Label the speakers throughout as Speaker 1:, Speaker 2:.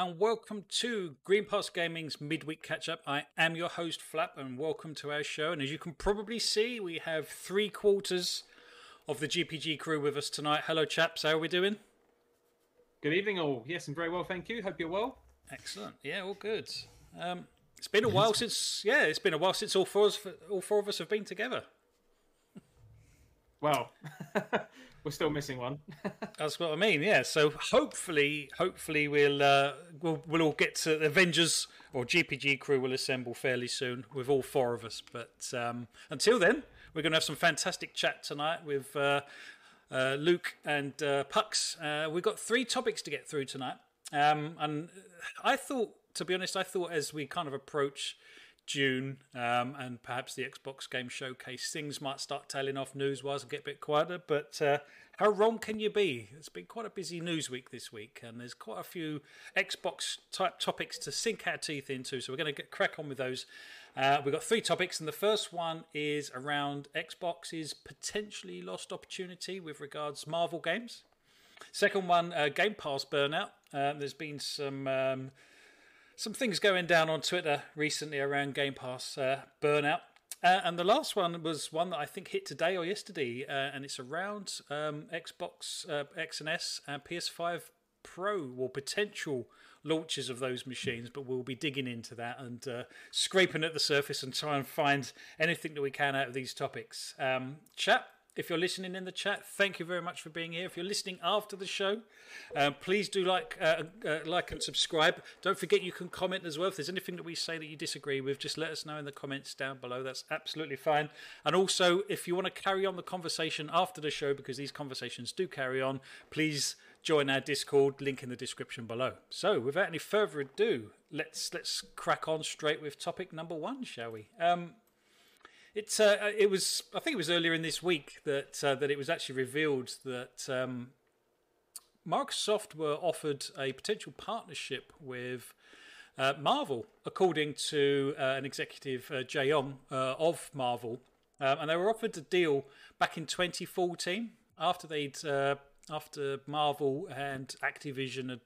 Speaker 1: And welcome to Green Pass Gaming's midweek catch up. I am your host Flap and welcome to our show. And as you can probably see, we have three quarters of the GPG crew with us tonight. Hello, chaps. How are we doing?
Speaker 2: Good evening, all. Yes, I'm very well, thank you. Hope you're well.
Speaker 1: Excellent. Yeah, all good. Um, it's been a while since yeah, it's been a while since all four of us, all four of us have been together.
Speaker 2: Well, we're still missing one.
Speaker 1: That's what I mean. Yeah. So hopefully, hopefully we'll uh, we'll we'll all get to the Avengers or GPG crew will assemble fairly soon with all four of us. But um, until then, we're going to have some fantastic chat tonight with uh, uh, Luke and uh, Pucks. Uh, we've got three topics to get through tonight, um, and I thought, to be honest, I thought as we kind of approach June um, and perhaps the Xbox Game Showcase, things might start tailing off news wise and get a bit quieter. But uh, how wrong can you be? It's been quite a busy news week this week, and there's quite a few Xbox type topics to sink our teeth into. So we're going to get crack on with those. Uh, we've got three topics, and the first one is around Xbox's potentially lost opportunity with regards Marvel games. Second one, uh, Game Pass burnout. Um, there's been some um, some things going down on Twitter recently around Game Pass uh, burnout. Uh, and the last one was one that I think hit today or yesterday, uh, and it's around um, Xbox uh, X and S and PS5 Pro or potential launches of those machines. But we'll be digging into that and uh, scraping at the surface and try and find anything that we can out of these topics. Um, chat if you're listening in the chat, thank you very much for being here. If you're listening after the show, uh, please do like, uh, uh, like and subscribe. Don't forget you can comment as well. If there's anything that we say that you disagree with, just let us know in the comments down below. That's absolutely fine. And also, if you want to carry on the conversation after the show, because these conversations do carry on, please join our Discord. Link in the description below. So, without any further ado, let's let's crack on straight with topic number one, shall we? Um, it's uh, it was I think it was earlier in this week that uh, that it was actually revealed that um, Microsoft were offered a potential partnership with uh, Marvel, according to uh, an executive uh, Jay Ong uh, of Marvel, um, and they were offered a deal back in 2014 after they'd after Marvel and Activision had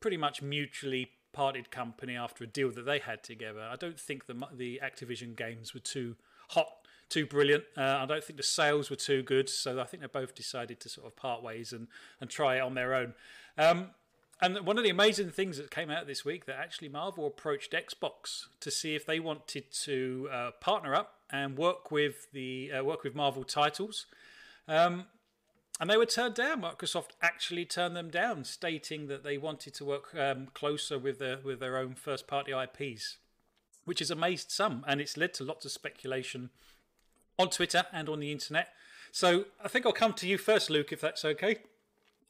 Speaker 1: pretty much mutually parted company after a deal that they had together. I don't think the the Activision games were too hot, too brilliant. Uh, I don't think the sales were too good, so I think they both decided to sort of part ways and, and try it on their own. Um, and one of the amazing things that came out this week that actually Marvel approached Xbox to see if they wanted to uh, partner up and work with the uh, work with Marvel titles. Um, and they were turned down. Microsoft actually turned them down, stating that they wanted to work um, closer with their with their own first party IPs which has amazed some, and it's led to lots of speculation on Twitter and on the internet. So I think I'll come to you first, Luke, if that's okay.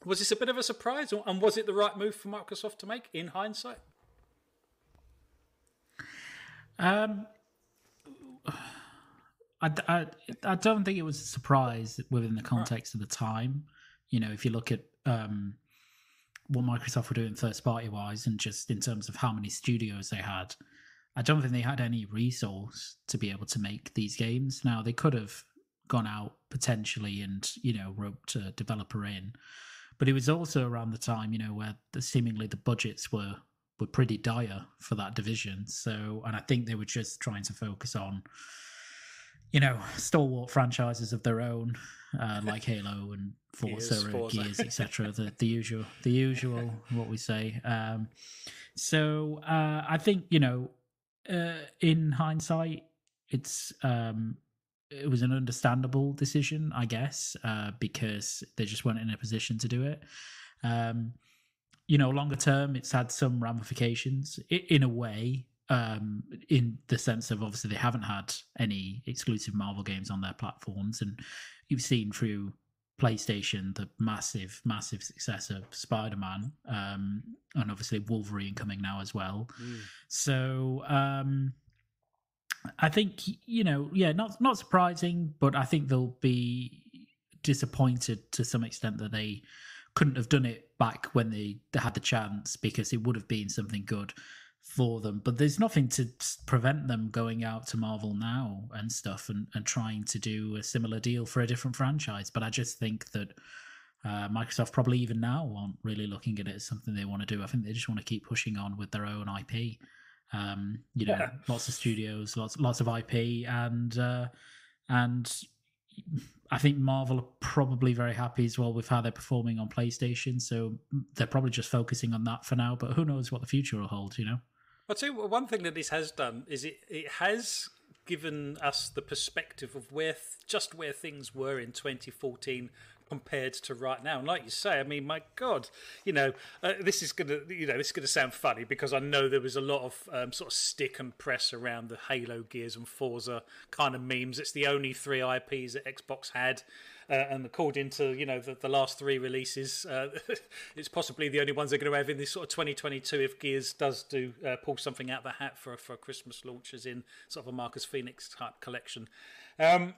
Speaker 1: Was this a bit of a surprise, and was it the right move for Microsoft to make in hindsight?
Speaker 3: Um, I, I, I don't think it was a surprise within the context right. of the time. You know, if you look at um, what Microsoft were doing first party wise, and just in terms of how many studios they had, I don't think they had any resource to be able to make these games. Now they could have gone out potentially and you know roped a developer in, but it was also around the time you know where the, seemingly the budgets were were pretty dire for that division. So, and I think they were just trying to focus on you know stalwart franchises of their own, uh, like Halo and Forza, Gears, Gears etc. the the usual, the usual, what we say. Um, so uh, I think you know uh, in hindsight, it's um, it was an understandable decision, I guess, uh, because they just weren't in a position to do it. Um, you know, longer term, it's had some ramifications in a way, um, in the sense of obviously they haven't had any exclusive Marvel games on their platforms, and you've seen through PlayStation the massive, massive success of Spider Man, um, and obviously Wolverine coming now as well. Mm. So um, I think you know, yeah, not not surprising, but I think they'll be disappointed to some extent that they couldn't have done it back when they, they had the chance because it would have been something good for them. But there's nothing to prevent them going out to Marvel now and stuff and, and trying to do a similar deal for a different franchise. But I just think that Uh, Microsoft probably even now aren't really looking at it as something they want to do. I think they just want to keep pushing on with their own IP. Um, you know,
Speaker 1: Yeah.
Speaker 3: lots of studios, lots lots of IP, and uh, and I think Marvel are probably very happy as well with how they're performing on PlayStation. So they're probably just focusing on that for now. But who knows what the future will hold? You know.
Speaker 1: Tell you one thing that this has done is it, it has given us the perspective of where th- just where things were in 2014 compared to right now. And like you say, I mean, my God, you know, uh, this is gonna, you know, this is gonna sound funny because I know there was a lot of um, sort of stick and press around the Halo, Gears, and Forza kind of memes. It's the only three IPs that Xbox had. Uh, and according to you know the, the last three releases, uh, it's possibly the only ones they're going to have in this sort of 2022 if Gears does do uh, pull something out of the hat for for a Christmas launch, as in sort of a Marcus Phoenix type collection. Um,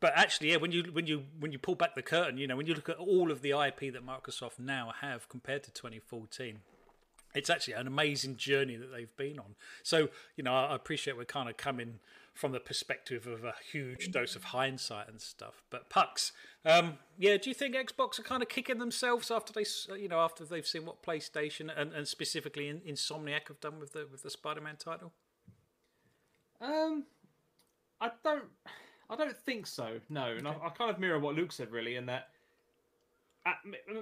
Speaker 1: but actually, yeah, when you when you when you pull back the curtain, you know, when you look at all of the IP that Microsoft now have compared to 2014, it's actually an amazing journey that they've been on. So, you know, I appreciate we're kind of coming from the perspective of a huge dose of hindsight and stuff. But Pucks, um, yeah, do you think Xbox are kind of kicking themselves after they, you know, after they've seen what PlayStation and, and specifically in, Insomniac have done with the with the Spider-Man title?
Speaker 2: Um, I don't, I don't think so. No, and I, I kind of mirror what Luke said really, in that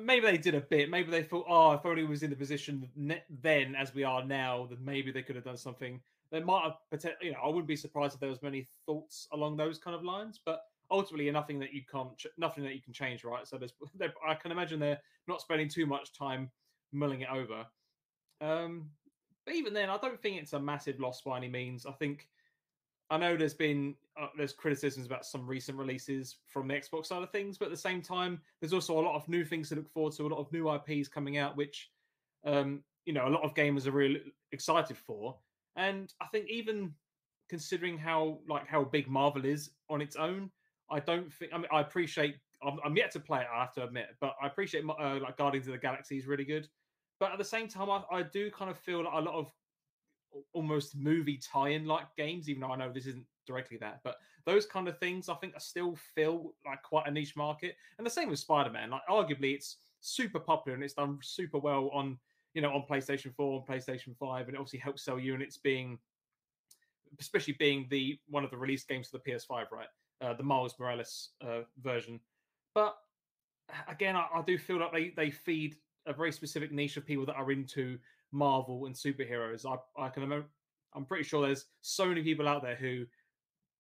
Speaker 2: maybe they did a bit. Maybe they thought, oh, if only we was in the position ne- then as we are now, then maybe they could have done something. They might have, you know, I wouldn't be surprised if there was many thoughts along those kind of lines, but ultimately nothing that you can't, ch- nothing that you can change, right? So there's, I can imagine they're not spending too much time mulling it over. Um, but even then, I don't think it's a massive loss by any means. I think I know there's been uh, there's criticisms about some recent releases from the Xbox side of things, but at the same time, there's also a lot of new things to look forward to, a lot of new IPs coming out, which um, you know a lot of gamers are really excited for. And I think even considering how like how big Marvel is on its own, I don't think I mean I appreciate I'm, I'm yet to play it. I have to admit, but I appreciate uh, like Guardians of the Galaxy is really good. But at the same time, I, I do kind of feel like a lot of almost movie tie-in like games, even though I know this isn't directly that, but those kind of things I think are still feel like quite a niche market. And the same with Spider-Man. Like arguably it's super popular and it's done super well on you know on PlayStation 4 and PlayStation 5, and it obviously helps sell units being especially being the one of the release games for the PS5, right? Uh, the Miles Morales uh, version. But again, I, I do feel like they they feed a very specific niche of people that are into Marvel and superheroes. I, I can remember, I'm pretty sure there's so many people out there who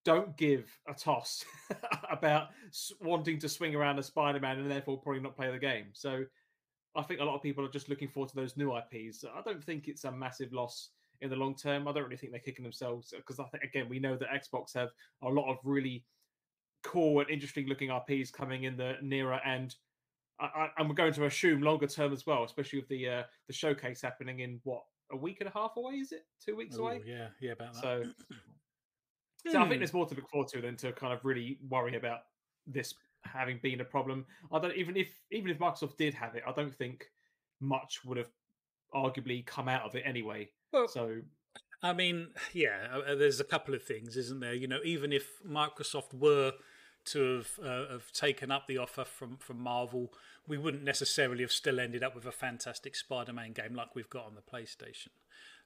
Speaker 2: don't give a toss about wanting to swing around a Spider-Man and therefore probably not play the game. So I think a lot of people are just looking forward to those new IPs. I don't think it's a massive loss in the long term. I don't really think they're kicking themselves because I think again we know that Xbox have a lot of really cool and interesting looking IPs coming in the nearer and I, I, and we're going to assume longer term as well, especially with the uh, the showcase happening in what a week and a half away. Is it two weeks
Speaker 1: Ooh,
Speaker 2: away?
Speaker 1: yeah, yeah, about that.
Speaker 2: So, so I
Speaker 1: Hmm.
Speaker 2: think there's more to look forward to than to kind of really worry about this having been a problem. I don't even if even if Microsoft did have it, I don't think much would have arguably come out of it anyway.
Speaker 1: Well,
Speaker 2: So
Speaker 1: I mean, yeah, uh, there's a couple of things, isn't there? You know, even if Microsoft were to have, uh, have taken up the offer from, from Marvel, we wouldn't necessarily have still ended up with a fantastic Spider-Man game like we've got on the PlayStation.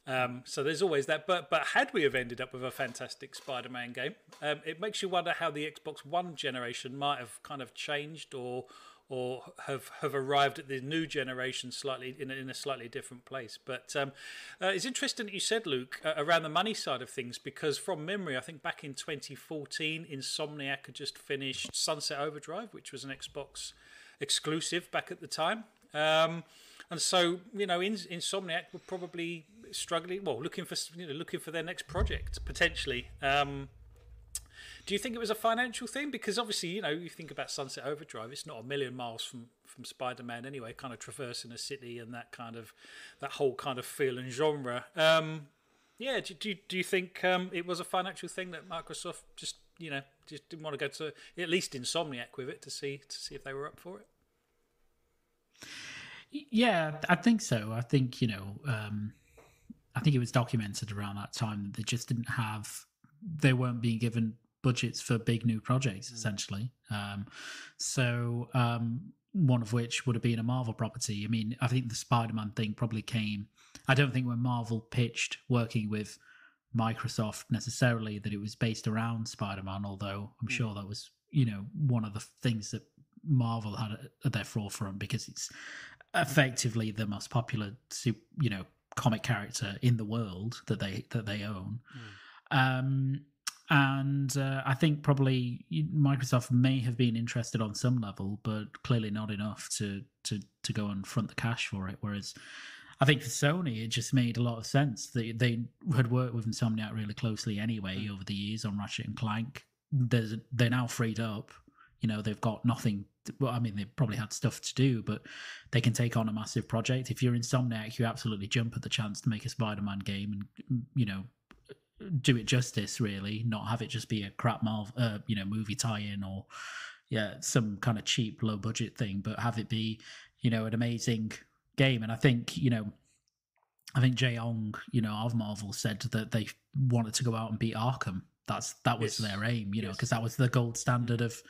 Speaker 1: Um, so there's always that. But but had we have ended up with a fantastic Spider-Man game, um, it makes you wonder how the Xbox One generation might have kind of changed or or have have arrived at the new generation slightly in a, in a slightly different place. But um, uh, it's interesting that you said, Luke, uh, around the money side of things, because from memory, I think back in 2014, Insomniac had just finished Sunset Overdrive, which was an Xbox exclusive back at the time. Um, and so, you know, in, Insomniac were probably struggling, well, looking for you know, looking for their next project potentially. Um, do you think it was a financial thing? Because obviously, you know, you think about Sunset Overdrive, it's not a million miles from from Spider Man anyway, kind of traversing a city and that kind of that whole kind of feel and genre. Um, yeah, do, do, do you think um, it was a financial thing that Microsoft just you know just didn't want to go to at least Insomniac with it to see to see if they were up for it?
Speaker 3: Yeah, I think so. I think you know, um, I think it was documented around that time that they just didn't have, they weren't being given budgets for big new projects essentially. Um, so um, one of which would have been a Marvel property. I mean, I think the Spider-Man thing probably came. I don't think when Marvel pitched working with Microsoft necessarily that it was based around Spider-Man, although I'm sure that was you know one of the things that Marvel had at their forefront because it's effectively the most popular, you know, comic character in the world that they that they own. Mm. Um, and uh, I think probably Microsoft may have been interested on some level, but clearly not enough to to to go and front the cash for it. Whereas I think for Sony, it just made a lot of sense. They they had worked with Insomniac really closely anyway mm. over the years on Ratchet and Clank. There's, they're now freed up. You know, they've got nothing. To, well, I mean, they probably had stuff to do, but they can take on a massive project. If you're Insomniac, you absolutely jump at the chance to make a Spider-Man game and you know do it justice really not have it just be a crap Marvel, uh, you know movie tie-in or yeah some kind of cheap low budget thing but have it be you know an amazing game and i think you know i think jay ong you know of marvel said that they wanted to go out and beat arkham that's that was yes. their aim you know because yes. that was the gold standard of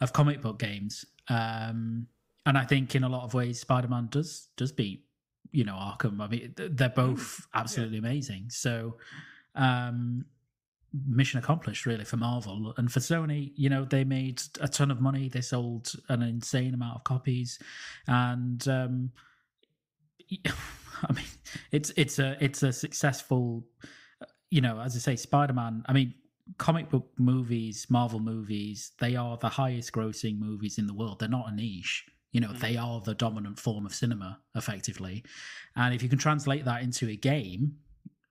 Speaker 3: of comic book games um and i think in a lot of ways spider-man does does beat you know arkham i mean they're both mm. absolutely yeah. amazing so um, mission accomplished really for Marvel and for Sony. You know, they made a ton of money. They sold an insane amount of copies, and um, I mean, it's it's a it's a successful. You know, as I say, Spider Man. I mean, comic book movies, Marvel movies, they are the highest grossing movies in the world. They're not a niche. You know, mm-hmm. they are the dominant form of cinema, effectively. And if you can translate that into a game,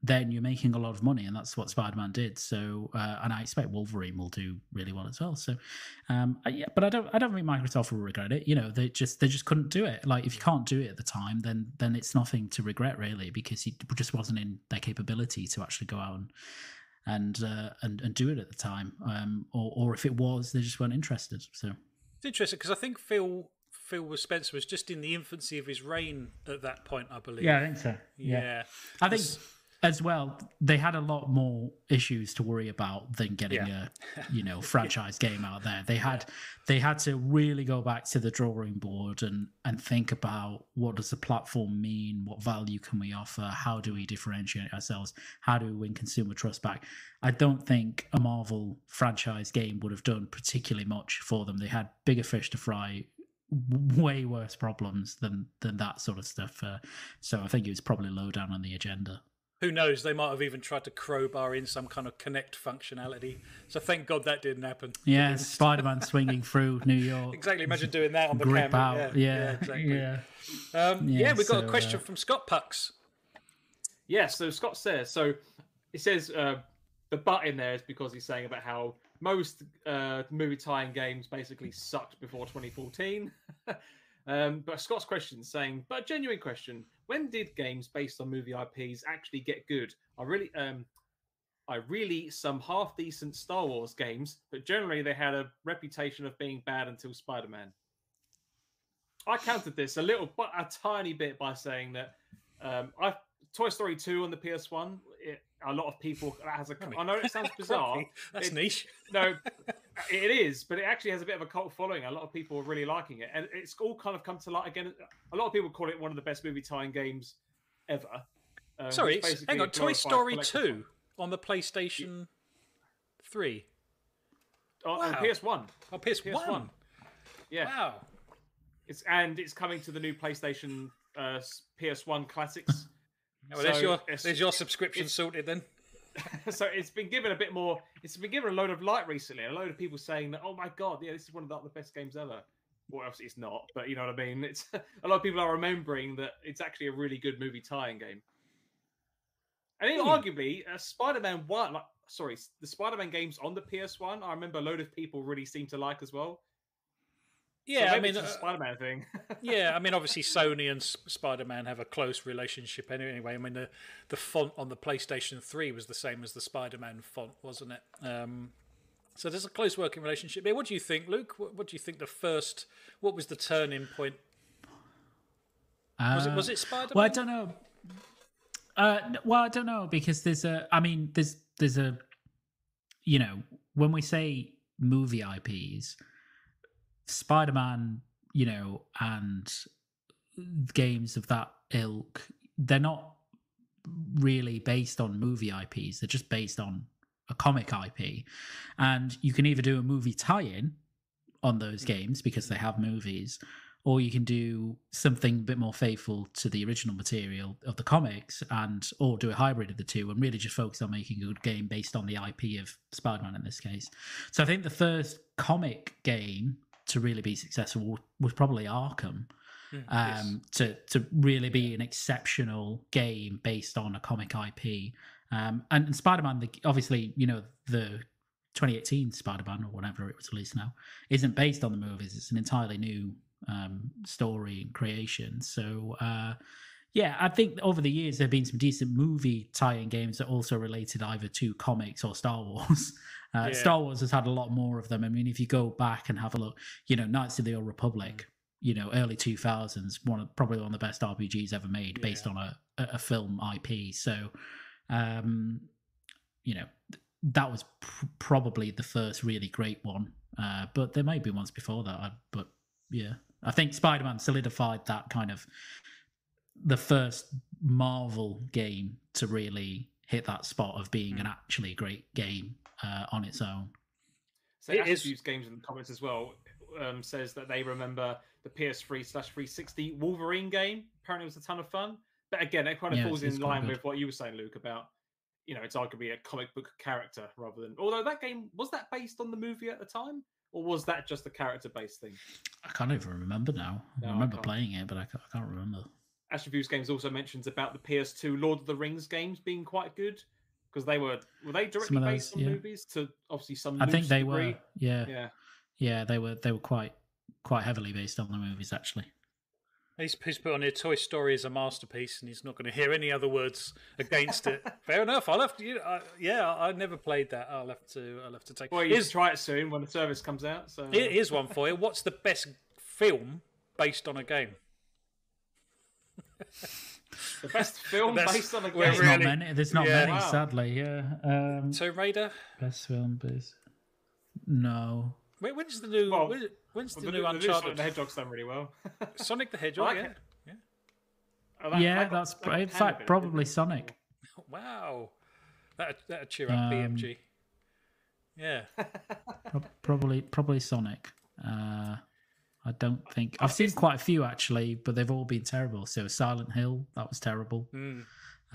Speaker 3: then you're making a lot of money, and that's what Spider-Man did. So, uh, and I expect Wolverine will do really well as well. So, um, yeah, but I don't, I don't think Microsoft will regret it. You know, they just, they just couldn't do it. Like, if you can't do it at the time, then, then it's nothing to regret really, because it just wasn't in their capability to actually go out and, and, uh, and, and do it at the time. Um, or, or if it was, they just weren't interested. So
Speaker 1: it's interesting because I think Phil Phil Spencer was just in the infancy of his reign at that point, I believe.
Speaker 3: Yeah, I think so. Yeah,
Speaker 1: yeah.
Speaker 3: I think as well, they had a lot more issues to worry about than getting yeah. a you know franchise game out there. They had yeah. they had to really go back to the drawing board and and think about what does the platform mean, what value can we offer, how do we differentiate ourselves, how do we win consumer trust back. I don't think a Marvel franchise game would have done particularly much for them. They had bigger fish to fry way worse problems than than that sort of stuff. Uh, so I think it was probably low down on the agenda
Speaker 1: who knows? They might have even tried to crowbar in some kind of Kinect functionality. So thank God that didn't happen.
Speaker 3: Yeah, Spider Man swinging through New York.
Speaker 1: Exactly. Imagine doing that on the
Speaker 3: Grip
Speaker 1: camera.
Speaker 3: Out. Yeah, yeah, yeah, exactly.
Speaker 1: Yeah. Um, yeah, yeah, we've got so, a question uh, from Scott Pucks.
Speaker 2: Yeah, so Scott says so. He says uh, the but in there is because he's saying about how most uh, movie tie-in games basically sucked before 2014. um, but Scott's question saying, but a genuine question: when did games based on movie IPs actually get good? I really, um, I really some half decent Star Wars games, but generally they had a reputation of being bad until Spider Man. I countered this a little, but a tiny bit by saying that um, I Toy Story two on the PS One. A lot of people that has a. I know it sounds bizarre.
Speaker 1: That's
Speaker 2: it,
Speaker 1: niche.
Speaker 2: No, it is, but it actually has a bit of a cult following. A lot of people are really liking it, and it's all kind of come to light again. A lot of people call it one of the best movie tying games ever.
Speaker 1: Um, Sorry, hang on. Toy Story Two on the PlayStation yeah. Three.
Speaker 2: Oh, wow. PS One.
Speaker 1: Oh, PS One.
Speaker 2: Yeah.
Speaker 1: Wow.
Speaker 2: It's and it's coming to the new PlayStation uh, PS One classics.
Speaker 1: well, so there's your there's your subscription sorted then.
Speaker 2: so it's been given a bit more. It's been given a load of light recently. A load of people saying that, oh my god, yeah, this is one of the, the best games ever. Well, obviously it's not, but you know what I mean. It's a lot of people are remembering that it's actually a really good movie tie-in game. And even hmm. arguably, uh, Spider-Man One, like sorry, the Spider-Man games on the PS One, I remember a load of people really seem to like as well.
Speaker 1: Yeah,
Speaker 2: so
Speaker 1: I mean,
Speaker 2: uh, Spider-Man thing.
Speaker 1: yeah, I mean, obviously Sony and Spider-Man have a close relationship anyway. I mean, the the font on the PlayStation Three was the same as the Spider-Man font, wasn't it? Um, so there's a close working relationship here. What do you think, Luke? What, what do you think the first? What was the turning point?
Speaker 3: Uh,
Speaker 1: was it was it Spider-Man?
Speaker 3: Well, I don't know. Uh, well, I don't know because there's a. I mean, there's there's a. You know, when we say movie IPs Spider Man, you know, and games of that ilk, they're not really based on movie IPs. They're just based on a comic IP. And you can either do a movie tie in on those
Speaker 2: Mm.
Speaker 3: games because they have movies, or you can do something a bit more faithful to the original material of the comics and or do a hybrid of the two and really just focus on making a good game based on the IP of Spider-Man in this case. So I think the first comic game to really be successful was probably Arkham
Speaker 1: Mm,
Speaker 3: um, to to really be an exceptional game based on a comic IP. Um, and, and Spider-Man, the, obviously, you know the 2018 Spider-Man or whatever it was released now, isn't based on the movies. It's an entirely new um, story and creation. So. Uh, yeah, I think over the years there have been some decent movie tie-in games that also related either to comics or Star Wars. Uh,
Speaker 1: Yeah.
Speaker 3: Star Wars has had a lot more of them. I mean, if you go back and have a look, you know, Knights of the Old Republic, you know, early two thousands, one of probably one of the best RPGs ever made, based on a, a film IP. So, um, you know, that was pr- probably the first really great one. Uh, but there may be ones before that. I, but yeah, I think Spider Man solidified that kind of the first Marvel game to really hit that spot of being an actually great game uh, on its own.
Speaker 2: So
Speaker 1: It
Speaker 2: Ash
Speaker 1: is-
Speaker 2: Games in the comments as well um, says that they remember the PS3 slash 360 Wolverine game. Apparently, it was a ton of fun. But again, it kind of
Speaker 3: Yeah,
Speaker 2: falls in line with what you were saying, Luke, about you know it's arguably a comic book character rather than. Although that game was that based on the movie at the time, or was that just a character based thing?
Speaker 3: I can't even remember now.
Speaker 2: No,
Speaker 3: I
Speaker 2: I
Speaker 3: remember
Speaker 2: can't.
Speaker 3: playing it, but I ca- I can't remember.
Speaker 2: Ash Reviews Games also mentions about the PS2 Lord of the Rings games being quite good because they were were they directly
Speaker 3: of
Speaker 2: based on
Speaker 3: yeah.
Speaker 2: movies to obviously some.
Speaker 3: I think they
Speaker 2: degree.
Speaker 3: were. Yeah,
Speaker 2: Yeah.
Speaker 3: yeah, they were. They were quite quite heavily based on the movies, actually.
Speaker 1: He's, he's put on here Toy Story is a masterpiece, and he's not going to hear any other words against it. Fair enough. I'll have to. You uh, yeah, I, I never played that. I'll have to. I'll have to take.
Speaker 2: Well, you
Speaker 1: Here's-
Speaker 2: try it soon when the service comes out. So
Speaker 1: Here- Here's one for you. What's the best film based on a game?
Speaker 2: the best film
Speaker 1: That's-
Speaker 2: based on a
Speaker 1: we're
Speaker 2: game.
Speaker 3: There's
Speaker 1: really-
Speaker 3: not many. There's not
Speaker 1: yeah.
Speaker 3: many,
Speaker 2: Wow.
Speaker 3: sadly. Yeah. Um,
Speaker 1: Tomb Raider.
Speaker 3: best film based. No.
Speaker 1: When, when's the new?
Speaker 2: Well,
Speaker 1: when- when's the,
Speaker 2: Well,
Speaker 1: new
Speaker 2: the, the new Sonic
Speaker 1: Uncharted?
Speaker 2: the Hedgehog's done really well.
Speaker 1: Sonic the Hedgehog.
Speaker 2: like
Speaker 1: yeah.
Speaker 2: it. Oh, that-
Speaker 3: yeah,
Speaker 2: that got-
Speaker 3: that's
Speaker 2: that
Speaker 3: in fact
Speaker 2: bit,
Speaker 3: probably
Speaker 2: didn't?
Speaker 3: Sonic.
Speaker 1: Wow. That that'd cheer up
Speaker 3: Um,
Speaker 1: BMG. Yeah.
Speaker 3: Pro- probably probably Sonic. Uh, I don't think I've seen quite a few actually, but they've all been terrible. So Silent Hill, that was terrible.
Speaker 1: Mm.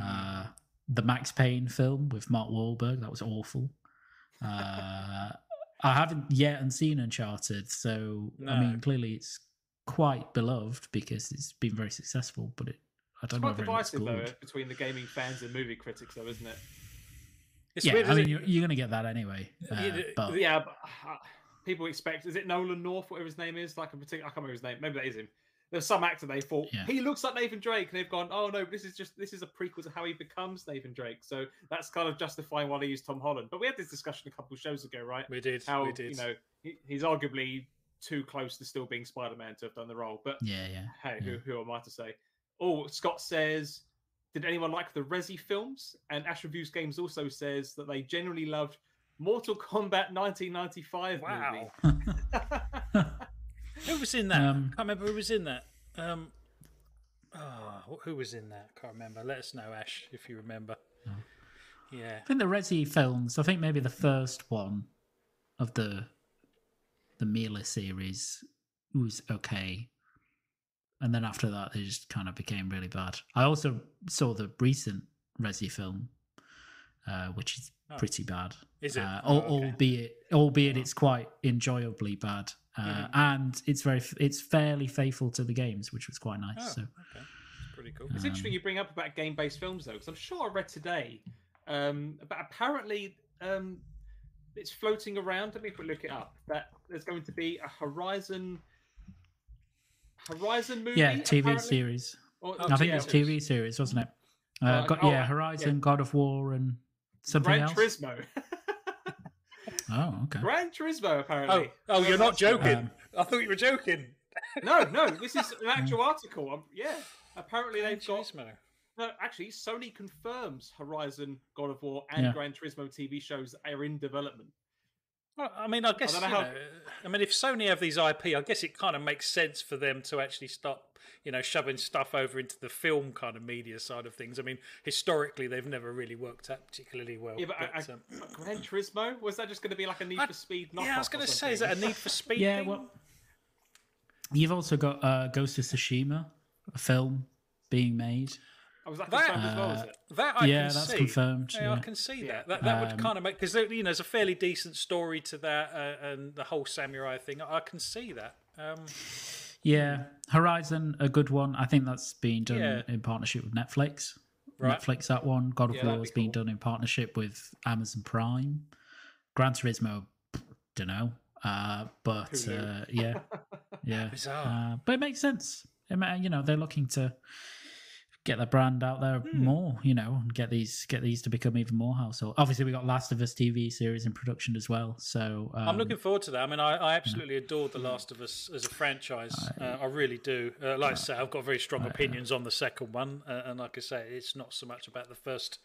Speaker 3: Uh, the Max Payne film with Mark Wahlberg, that was awful. Uh, I haven't yet seen Uncharted, so I mean, clearly it's quite beloved because it's been very successful. But it, I don't know
Speaker 2: quite divisive though between the gaming fans and movie critics, though, isn't it?
Speaker 1: It's
Speaker 3: Yeah,
Speaker 1: weird.
Speaker 3: I mean,
Speaker 1: it?
Speaker 3: you're, you're going to get that anyway. Uh,
Speaker 1: Yeah,
Speaker 3: but
Speaker 2: Yeah, but uh, people expect. Is it Nolan North, whatever his name is? Like a particular, I can't remember his name. Maybe that is him. There's some actor they thought
Speaker 3: Yeah.
Speaker 2: he looks like Nathan Drake, and they've gone, "Oh no, this is just this is a prequel to how he becomes Nathan Drake." So that's kind of justifying why they use Tom Holland. But we had this discussion a couple of shows ago, right?
Speaker 1: we did.
Speaker 2: How
Speaker 1: we did.
Speaker 2: you know he, he's arguably too close to still being Spider-Man to have done the role. But
Speaker 3: yeah, yeah.
Speaker 2: hey,
Speaker 3: Yeah.
Speaker 2: who, who am I to say? Oh, Scott says, did anyone like the Resi films? And Ash Reviews Games also says that they generally loved Mortal Kombat 1995
Speaker 1: Wow.
Speaker 2: movie.
Speaker 1: Who was in that?
Speaker 3: Um,
Speaker 1: I can't remember who was in that. Um, oh, who was in that? I can't remember. Let us know, Ash, if you remember. Yeah.
Speaker 3: I think the Resi films. I think maybe the first one of the the Mila series was okay, and then after that, they just kind of became really bad. I also saw the recent Resi film, uh, which is
Speaker 1: Oh.
Speaker 3: pretty bad.
Speaker 1: Is it?
Speaker 3: Uh,
Speaker 1: Oh, okay.
Speaker 3: Albeit, albeit it's quite enjoyably bad, uh, and it's very, it's fairly faithful to the games, which was quite nice.
Speaker 1: Oh,
Speaker 3: So
Speaker 1: okay. Pretty cool.
Speaker 2: It's
Speaker 3: Um,
Speaker 2: interesting you bring up about game-based films though, because I'm sure I read today, um, but apparently um, it's floating around. Let me look it up. That there's going to be a Horizon Horizon movie.
Speaker 3: yeah, TV
Speaker 2: apparently?
Speaker 3: series.
Speaker 2: Or-
Speaker 1: Oh,
Speaker 3: I think
Speaker 2: yeah,
Speaker 3: it's TV series, wasn't it? Uh,
Speaker 2: Uh,
Speaker 3: got,
Speaker 2: oh,
Speaker 3: yeah, Horizon, God of War, and something
Speaker 2: Gran
Speaker 3: else.
Speaker 2: Turismo.
Speaker 3: Oh, okay.
Speaker 2: Gran Turismo,
Speaker 1: Oh,
Speaker 2: apparently.
Speaker 1: oh, you're not joking.
Speaker 3: Um,
Speaker 1: I thought you were joking.
Speaker 2: No, no, this is an actual article. Um, yeah, apparently they've got.
Speaker 1: Turismo.
Speaker 2: No, actually, Sony confirms Horizon, God of War, and
Speaker 3: Yeah.
Speaker 2: Gran Turismo TV shows are in development.
Speaker 1: Well, I mean, I guess
Speaker 2: don't
Speaker 1: you
Speaker 2: how-
Speaker 1: know, I mean, if Sony have these IP, I guess it kind of makes sense for them to actually start, you know, shoving stuff over into the film kind of media side of things. I mean, historically, they've never really worked out particularly well.
Speaker 2: Yeah, but,
Speaker 1: but,
Speaker 2: I,
Speaker 1: um,
Speaker 2: Gran Turismo was that just going to be like a Need
Speaker 1: I-
Speaker 2: for Speed knockoff?
Speaker 1: yeah, I was going to say, is that a Need for Speed?
Speaker 3: Yeah,
Speaker 1: thing?
Speaker 3: well, you've also got uh, Ghost of Tsushima, a film being made.
Speaker 2: Oh, was that
Speaker 1: That-
Speaker 2: confirmed as well? Is it?
Speaker 1: That I
Speaker 3: yeah,
Speaker 1: can
Speaker 3: that's
Speaker 1: see.
Speaker 3: confirmed.
Speaker 1: Yeah, I can see that. That, that
Speaker 3: Um,
Speaker 1: would kind of make because you know there's a fairly decent story to that, uh, and the whole samurai thing. I can see that. Um,
Speaker 3: Yeah, Horizon, a good one. I think that's being done
Speaker 1: Yeah.
Speaker 3: in partnership with Netflix.
Speaker 1: Right.
Speaker 3: Netflix, that one. God of
Speaker 2: Yeah, that'd
Speaker 3: War
Speaker 2: be
Speaker 3: is being
Speaker 2: cool.
Speaker 3: done in partnership with Amazon Prime. Gran Turismo, don't know. Uh, but uh, yeah, yeah. Uh, but it makes sense. It you know, they're looking to get their brand out there
Speaker 1: Hmm.
Speaker 3: more. You know, and get these get these to become even more household. Obviously, we got Last of Us TV series in production as well. So um,
Speaker 1: I'm looking forward to that. I mean, I, I absolutely adored The Last of Us as a franchise. uh, I really do. Uh, like I say, I've got very strong opinions on the second one, uh, and like I say, it's not so much about the first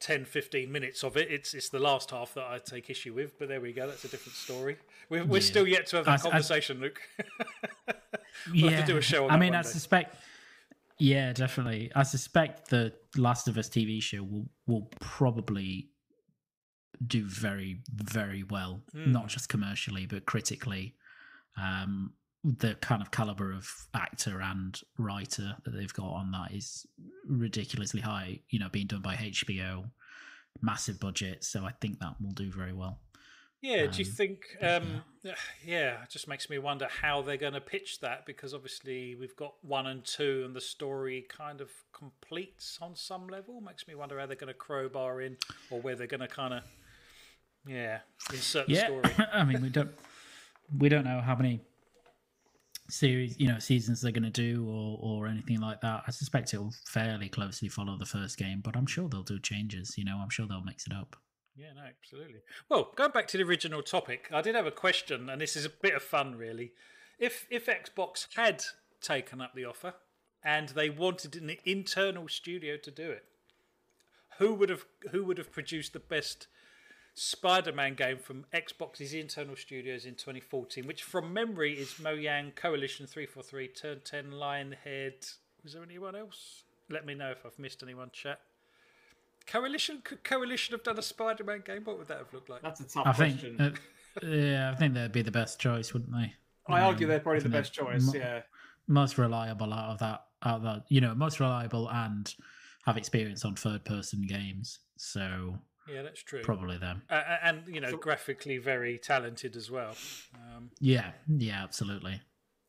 Speaker 1: 10, 15 minutes of it. It's it's the last half that I take issue with. But there we go. That's a different story. We're, we're still yet to have that
Speaker 3: I- I-
Speaker 1: conversation, Luke.
Speaker 3: yeah,
Speaker 1: have to do a show on
Speaker 3: I mean, I suspect. Yeah, definitely. I suspect the Last of Us TV show will will probably do very very well,
Speaker 1: Hmm.
Speaker 3: not just commercially but critically. Um, the kind of caliber of actor and writer that they've got on that is ridiculously high. You know, being done by HBO, massive budget, so I think that will do very well.
Speaker 1: Yeah, do you
Speaker 3: Um,
Speaker 1: think? Um, yeah, it just makes me wonder how they're going to pitch that because obviously we've got one and two, and the story kind of completes on some level. Makes me wonder how they're going to crowbar in, or where they're going to kind of, yeah, insert the
Speaker 3: yeah
Speaker 1: story.
Speaker 3: i mean we don't we don't know how many series you know seasons they're going to do or or anything like that i suspect it'll fairly closely follow the first game but i'm sure they'll do changes you know i'm sure they'll mix it up
Speaker 1: Yeah, no, absolutely. Well, going back to the original topic, I did have a question, and this is a bit of fun, really. If if Xbox had taken up the offer and they wanted an internal studio to do it, who would have who would have produced the best Spider-Man game from Xbox's internal studios in 2014? Which, from memory, is Mojang, Coalition 343, Turn 10, Lionhead. Was there anyone else? Let me know if I've missed anyone. Chat. Coalition could Coalition have done a Spider-Man game? What would that have looked like?
Speaker 2: That's a tough
Speaker 3: i think
Speaker 2: question.
Speaker 3: uh, yeah i think they'd be the best choice wouldn't they
Speaker 2: I argue
Speaker 3: Um,
Speaker 2: they're probably the best choice.
Speaker 3: mo-
Speaker 2: Yeah.
Speaker 3: most reliable out of that out of that you know most reliable and have experience on third person games so
Speaker 1: Yeah, that's true.
Speaker 3: probably them
Speaker 1: Uh, and you know,
Speaker 2: So-
Speaker 1: graphically very talented as well. Um,
Speaker 3: yeah yeah absolutely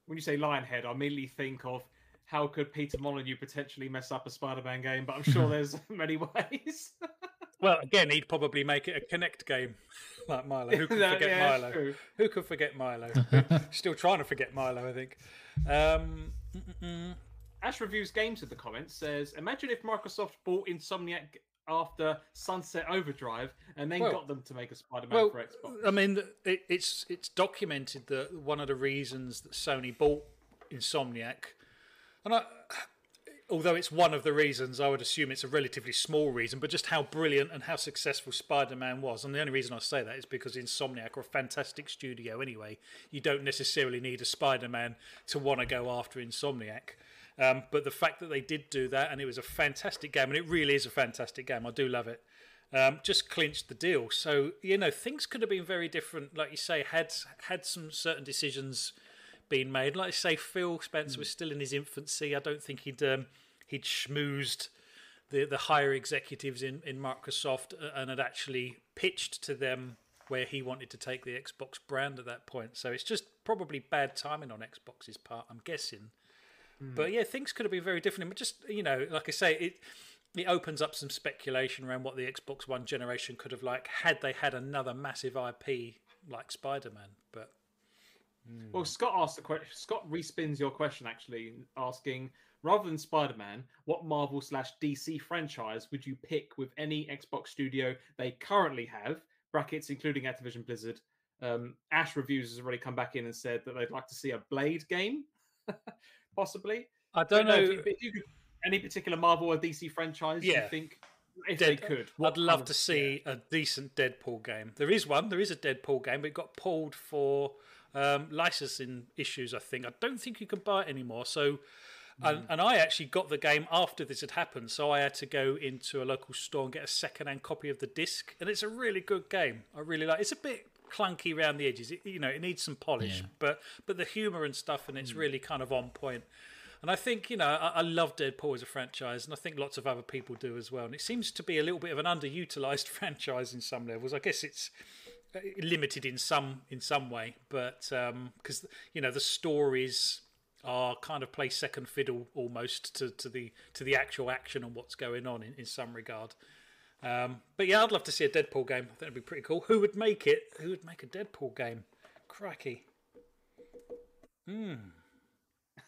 Speaker 2: When you say Lionhead, I immediately think of how could Peter Molyneux potentially mess up a Spider-Man game, but I'm sure there's many ways.
Speaker 1: well, again, he'd probably make it a Kinect game like Milo. Who could
Speaker 2: No,
Speaker 1: forget
Speaker 2: yeah,
Speaker 1: Milo?
Speaker 2: true.
Speaker 1: Who could forget Milo? Still trying to forget Milo, I think. Um.
Speaker 2: Ash Reviews Games in the comments says, Imagine if Microsoft bought Insomniac after Sunset Overdrive and then
Speaker 1: Well-
Speaker 2: got them to make a Spider-Man
Speaker 1: well,
Speaker 2: for Xbox.
Speaker 1: I mean, it, it's it's documented that one of the reasons that Sony bought Insomniac, and I, although it's one of the reasons, I would assume it's a relatively small reason, but just how brilliant and how successful Spider-Man was, and the only reason I say that is because Insomniac are a fantastic studio anyway. You don't necessarily need a Spider-Man to want to go after Insomniac. Um, but the fact that they did do that, and it was a fantastic game, and it really is a fantastic game. I do love it um, just clinched the deal. So you know things could have been very different. Like you say, had had some certain decisions been made. Like I say, Phil Spencer was still in his infancy. I don't think he'd um, he'd schmoozed the the higher executives in in Microsoft uh, and had actually pitched to them where he wanted to take the Xbox brand at that point. So it's just probably bad timing on Xbox's part. I'm guessing. But yeah, things could have been very different. But just you know, like I say, it it opens up some speculation around what the Xbox One generation could have like had they had another massive IP like Spider Man. But
Speaker 2: Well, Scott asked the question. Scott respins your question actually, asking rather than Spider-Man, what Marvel slash DC franchise would you pick with any Xbox studio they currently have? Brackets including Activision Blizzard. Um, Ash Reviews has already come back in and said that they'd like to see a Blade game, possibly.
Speaker 1: I don't know.
Speaker 2: If you, if you could, any particular Marvel or DC franchise
Speaker 1: Yeah.
Speaker 2: you think if
Speaker 1: Dead-
Speaker 2: they could,
Speaker 1: I'd love to see a decent Deadpool game. There is one. There is a Deadpool game, but it got pulled for um, licensing issues. I think. I don't think you can buy it anymore. So, and, and I actually got the game after this had happened. So I had to go into a local store and get a second-hand copy of the disc. And it's a really good game. I really like. It's a bit clunky around the edges. It, you know, it needs some polish,
Speaker 3: Yeah.
Speaker 1: but but the humor and stuff, and it's really kind of on point. And I think, you know, I, I love Deadpool as a franchise, and I think lots of other people do as well. And it seems to be a little bit of an underutilized franchise in some levels. I guess it's limited in some in some way, but because you know the stories are kind of play second fiddle almost to, to the to the actual action and what's going on in, in some regard. Um, but yeah, I'd love to see a Deadpool game. I think it'd be pretty cool. Who would make it? Who would make a Deadpool game? Crikey.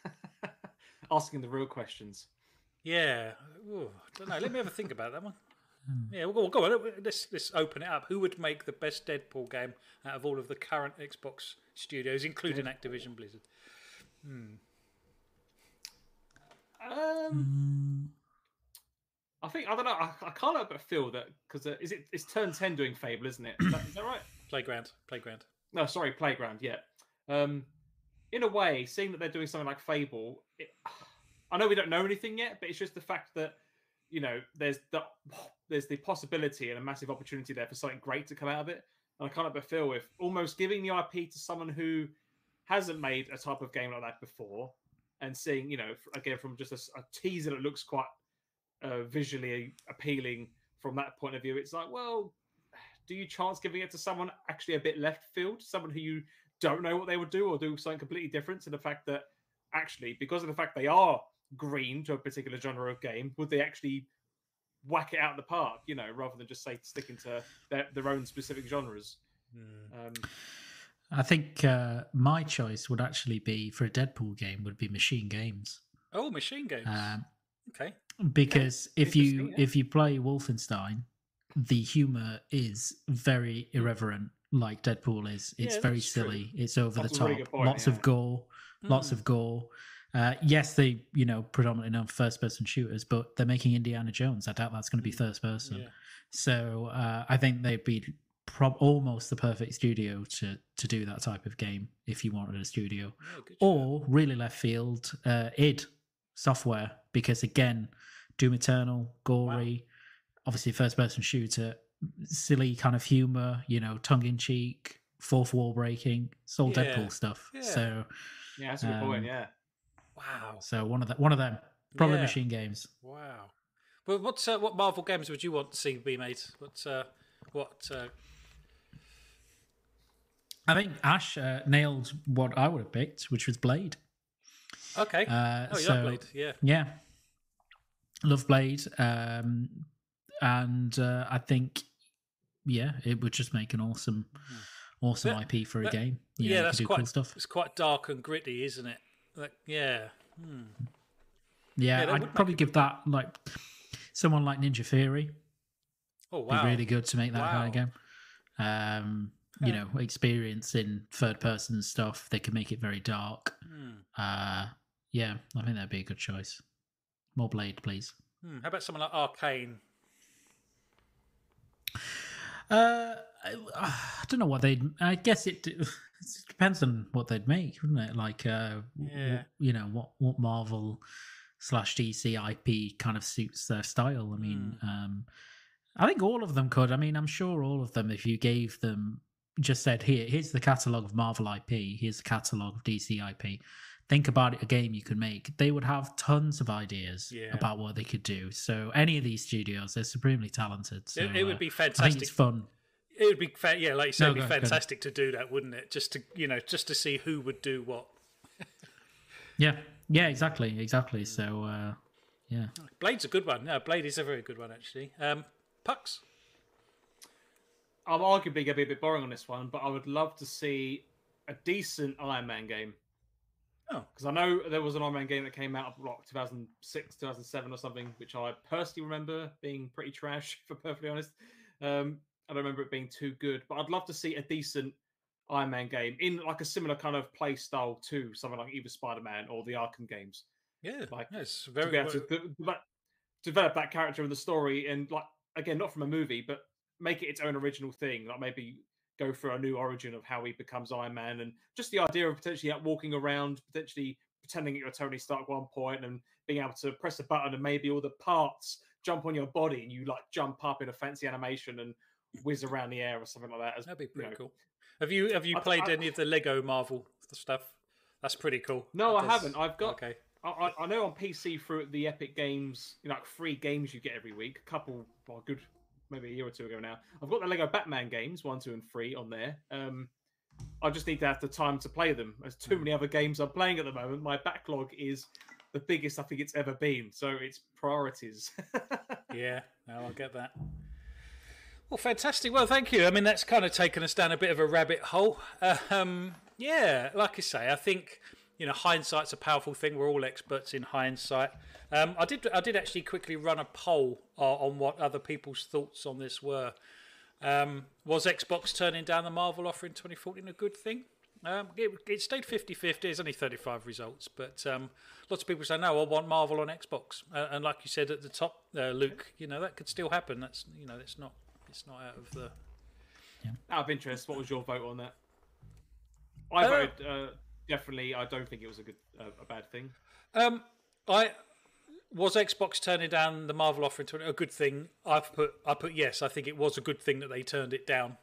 Speaker 2: asking the real questions.
Speaker 1: Yeah, Ooh, I don't know. Let me have a think about that one. Yeah, we'll go, we'll go on. Let's let's open it up. Who would make the best Deadpool game out of all of the current Xbox studios, including Activision Blizzard?
Speaker 2: Um, I think I don't know. I, I can't help but feel that because uh, is it it's turn ten doing Fable, isn't it? Is that, is that right?
Speaker 1: Playground, Playground.
Speaker 2: No, sorry, Playground. Yeah. Um, in a way, seeing that they're doing something like Fable, it, I know we don't know anything yet, but it's just the fact that you know there's the there's the possibility and a massive opportunity there for something great to come out of it. And I can't but feel with almost giving the IP to someone who hasn't made a type of game like that before, and seeing you know again from just a teaser that looks quite uh, visually appealing from that point of view, it's like, well, do you chance giving it to someone actually a bit left field, someone who you don't know what they would do or do something completely different to the fact that actually because of the fact they are green to a particular genre of game would they actually whack it out of the park you know rather than just say sticking to their, their own specific genres um,
Speaker 3: I think uh, my choice would actually be for a Deadpool game would be Machine Games,
Speaker 1: Oh, machine games.
Speaker 3: um,
Speaker 1: okay.
Speaker 3: because if you
Speaker 2: yeah.
Speaker 3: if you play Wolfenstein, the humor is very irreverent, like Deadpool is. It's
Speaker 1: Yeah,
Speaker 3: very
Speaker 1: that's true.
Speaker 3: silly. It's over
Speaker 2: That's
Speaker 3: the
Speaker 2: a really
Speaker 3: top.
Speaker 2: point,
Speaker 3: lots
Speaker 2: yeah.
Speaker 3: of gore, lots
Speaker 1: Mm.
Speaker 3: of gore. Uh, yes, they you know predominantly known first person shooters, but they're making Indiana Jones. I doubt that's going to be first person.
Speaker 1: Mm. Yeah.
Speaker 3: So uh, I think they'd be prob- almost the perfect studio to to do that type of game if you wanted a studio,
Speaker 1: Yeah, good shout.
Speaker 3: or really left field, uh, id software because again, Doom Eternal, gory, obviously first person shooter, silly kind of humor, you know, tongue in cheek, fourth wall breaking, it's all
Speaker 1: Yeah.
Speaker 3: Deadpool stuff.
Speaker 1: Yeah.
Speaker 3: So
Speaker 2: yeah that's a good point
Speaker 3: Um,
Speaker 2: yeah
Speaker 1: Wow.
Speaker 3: so one of the, one of them probably
Speaker 1: Yeah.
Speaker 3: Machine Games.
Speaker 1: Wow. Well, what's uh, what Marvel games would you want to see be made? What uh, what uh,
Speaker 3: I think Ash uh, nailed what I would have picked, which was Blade.
Speaker 1: okay?
Speaker 3: Uh,
Speaker 1: oh, you
Speaker 3: so,
Speaker 1: love Blade. Yeah.
Speaker 3: Yeah. Love Blade. Um, and uh, I think, yeah, it would just make an awesome, awesome
Speaker 1: That-
Speaker 3: IP for a
Speaker 1: that-
Speaker 3: game. You
Speaker 1: yeah,
Speaker 3: know,
Speaker 1: that's quite
Speaker 3: cool stuff.
Speaker 1: It's quite dark and gritty, isn't it? Like, yeah. Hmm.
Speaker 3: Yeah,
Speaker 1: yeah,
Speaker 3: I'd probably give that like someone like Ninja Theory.
Speaker 1: Oh
Speaker 3: Be
Speaker 1: wow.
Speaker 3: really good to make that kind of game. Um, you know, experience in third person stuff. They can make it very dark.
Speaker 1: Hmm.
Speaker 3: Uh, yeah, I think that'd be a good choice. More Blade, please.
Speaker 1: Hmm. How about someone like Arkane?
Speaker 3: Uh, I, I don't know what they'd. I guess it, it depends on what they'd make, wouldn't it? Like, uh,
Speaker 1: Yeah.
Speaker 3: you know, what what Marvel slash DC IP kind of suits their style. I mean, um, I think all of them could. I mean, I'm sure all of them, if you gave them just said, here, here's the catalog of Marvel IP, here's the catalog of DC IP. Think about it, a game you could make. They would have tons of ideas
Speaker 1: Yeah.
Speaker 3: about what they could do. So any of these studios, they're supremely talented. So,
Speaker 1: it, it
Speaker 3: uh,
Speaker 1: would be
Speaker 3: I think
Speaker 1: fantastic.
Speaker 3: it's fun.
Speaker 1: It would be, fa- yeah, like you said,
Speaker 3: No,
Speaker 1: it'd be
Speaker 3: go ahead, go
Speaker 1: fantastic to do that, wouldn't it? Just to, you know, just to see who would do what.
Speaker 3: Yeah, yeah, exactly, exactly. So, uh, yeah,
Speaker 1: Blade's a good one. No, Blade is a very good one, actually. Um, Pucks.
Speaker 2: i'm arguably going to be a bit boring on this one but i would love to see a decent iron man game
Speaker 1: Oh.
Speaker 2: because I know there was an Iron Man game that came out of like 2006, 2007 or something, which I personally remember being pretty trash, for perfectly honest. Um, I don't remember it being too good, but I'd love to see a decent Iron Man game in like a similar kind of play style to something like either Spider Man or the Arkham games.
Speaker 1: Yeah,
Speaker 2: Like,
Speaker 1: yeah,
Speaker 2: To
Speaker 1: very
Speaker 2: be able to de- develop- that character and the story, and like again, not from a movie, but make it its own original thing. Like maybe go for a new origin of how he becomes Iron Man, and just the idea of potentially out walking around, potentially pretending that you're Tony Stark at one point, and being able to press a button, and maybe all the parts jump on your body, and you like jump up in a fancy animation and whiz around the air or something like that. As,
Speaker 1: That'd be
Speaker 2: you
Speaker 1: pretty
Speaker 2: know.
Speaker 1: cool. Have you have you
Speaker 2: I-
Speaker 1: played
Speaker 2: I-
Speaker 1: any of the Lego Marvel stuff? That's pretty cool.
Speaker 2: No,
Speaker 1: That
Speaker 2: I
Speaker 1: does-
Speaker 2: haven't. I've got
Speaker 1: Okay.
Speaker 2: I, I- know on PC through the Epic Games, you know, like free games you get every week. A couple, well, good, maybe a year or two ago now. I've got the Lego Batman games, one, two, and three on there. Um, I just need to have the time to play them. There's too
Speaker 1: Hmm.
Speaker 2: many other games I'm playing at the moment. My backlog is the biggest I think it's ever been. So it's priorities.
Speaker 1: Yeah, no, I get that. Well, fantastic. Well, thank you. I mean, that's kind of taken us down a bit of a rabbit hole. Um, yeah, like I say, I think you know hindsight's a powerful thing. We're all experts in hindsight. Um, I did, I did actually quickly run a poll uh, on what other people's thoughts on this were. Um, was Xbox turning down the Marvel offer in 2014 a good thing? Um, it, it stayed 50 50. It's only 35 results, but um, lots of people say, no, I want Marvel on Xbox. Uh, and like you said at the top, uh, Luke, you know, that could still happen. That's, you know, it's not, it's not out of the.
Speaker 2: out of interest, what was your vote on that? I
Speaker 1: Uh,
Speaker 2: voted uh, definitely. I don't think it was a good, uh, a bad thing.
Speaker 1: Um, I was Xbox turning down the Marvel offer into a good thing. I've put, I put yes. I think it was a good thing that they turned it down.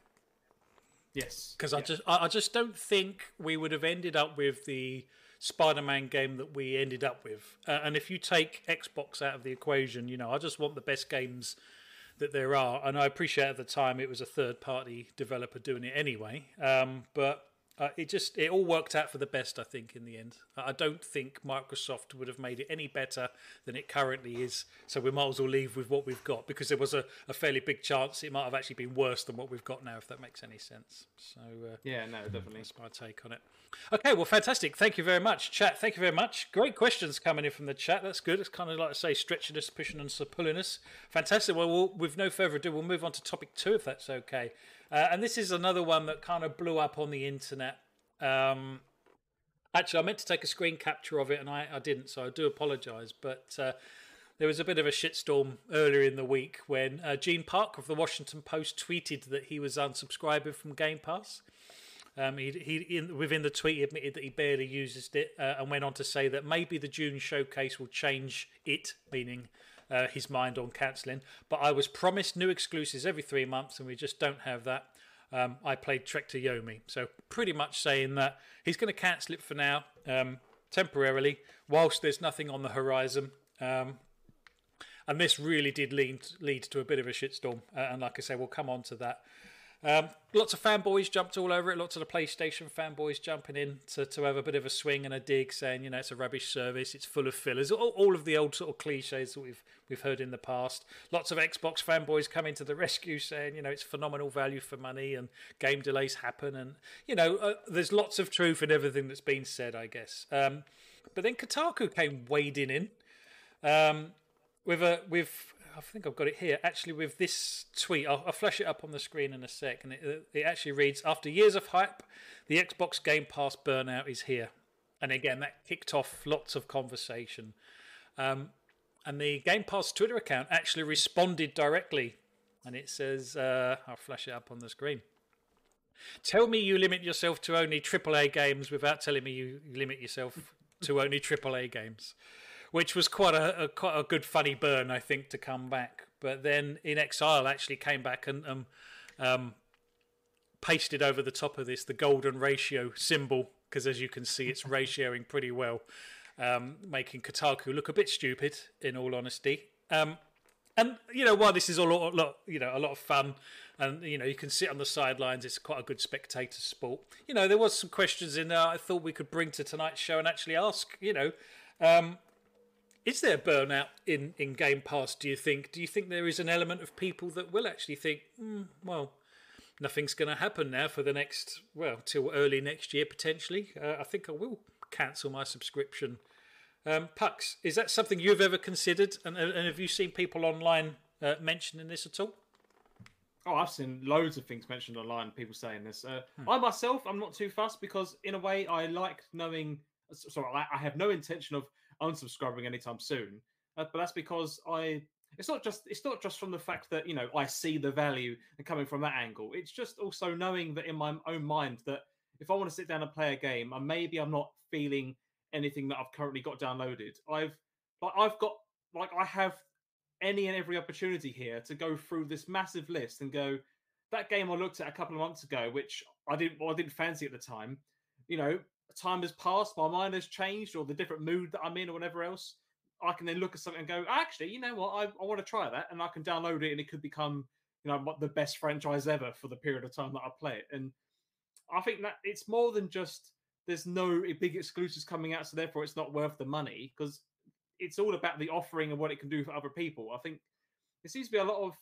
Speaker 2: Yes,
Speaker 1: because I just I I just don't think we would have ended up with the Spider-Man game that we ended up with. Uh, and if you take Xbox out of the equation, you know, I just want the best games that there are. And I appreciate at the time it was a third-party developer doing it anyway. Um, but uh, it just it all worked out for the best, I think, in the end. I don't think Microsoft would have made it any better than it currently is. So we might as well leave with what we've got because there was a, a fairly big chance it might have actually been worse than what we've got now, if that makes any sense. So uh,
Speaker 2: yeah, no, definitely.
Speaker 1: that's my take on it. Okay, well, fantastic. Thank you very much, chat. Thank you very much. Great questions coming in from the chat. That's good. It's kind of like I say, stretching us, pushing us, pulling us. Fantastic. Well, we'll, with no further ado, we'll move on to topic two, if that's okay. Uh, and this is another one that kind of blew up on the internet. Um, actually, I meant to take a screen capture of it, and I, I didn't, so I do apologise. But uh, there was a bit of a shitstorm earlier in the week when uh, Gene Park of the Washington Post tweeted that he was unsubscribing from Game Pass. Um, he, he in, within the tweet he admitted that he barely uses it uh, and went on to say that maybe the June showcase will change it, meaning uh, his mind on cancelling. But I was promised new exclusives every three months, and we just don't have that. Um, I played Trek to Yomi, so pretty much saying that he's going to cancel it for now, um, temporarily, whilst there's nothing on the horizon. Um, and this really did lead lead to a bit of a shitstorm. Uh, and like I say, we'll come on to that. Um, lots of fanboys jumped all over it. Lots of the PlayStation fanboys jumping in to, to have a bit of a swing and a dig, saying you know it's a rubbish service, it's full of fillers, all, all of the old sort of cliches that we've we've heard in the past. Lots of Xbox fanboys coming to the rescue, saying you know it's phenomenal value for money and game delays happen, and you know uh, there's lots of truth in everything that's been said, I guess. Um, but then Kotaku came wading in um, with a with I think I've got it here. Actually, with this tweet, I'll, I'll flash it up on the screen in a sec, and it, it actually reads: After years of hype, the Xbox Game Pass burnout is here. And again, that kicked off lots of conversation. Um, and the Game Pass Twitter account actually responded directly, and it says, uh, "I'll flash it up on the screen." Tell me you limit yourself to only AAA games without telling me you limit yourself to only AAA games which was quite a, a quite a good funny burn, I think, to come back. But then inXile actually came back and um, um, pasted over the top of this the golden ratio symbol because as you can see, it's ratioing pretty well, um, making Kotaku look a bit stupid. In all honesty. Um, and you know while this is a lot, lot, you know, a lot of fun, and you know you can sit on the sidelines. It's quite a good spectator sport. You know there was some questions in there I thought we could bring to tonight's show and actually ask. You know, um, is there burnout in, in Game Pass, do you think? Do you think there is an element of people that will actually think, mm, well, nothing's going to happen now for the next, well, till early next year potentially? Uh, I think I will cancel my subscription. Um, Pux, is that something you've ever considered? And, and have you seen people online uh, mentioning this at all?
Speaker 2: Oh, I've seen loads of things mentioned online. People saying this. Uh,
Speaker 1: Hmm.
Speaker 2: I myself, I'm not too fussed because, in a way, I like knowing. Sorry, I have no intention of unsubscribing anytime soon. Uh, but that's because I, it's not just it's not just from the fact that you know I see the value and coming from that angle. It's just also knowing that in my own mind that if I want to sit down and play a game, and maybe I'm not feeling anything that I've currently got downloaded, I've like I've got like I have any and every opportunity here to go through this massive list and go that game I looked at a couple of months ago, which I didn't well, I didn't fancy at the time. You know, time has passed, my mind has changed, or the different mood that I'm in, or whatever else. I can then look at something and go, actually, you know what, I, I want to try that, and I can download it, and it could become, you know, the best franchise ever for the period of time that I play it. And I think that it's more than just there's no big exclusives coming out, so therefore it's not worth the money because it's all about the offering and what it can do for other people. I think there seems to be a lot of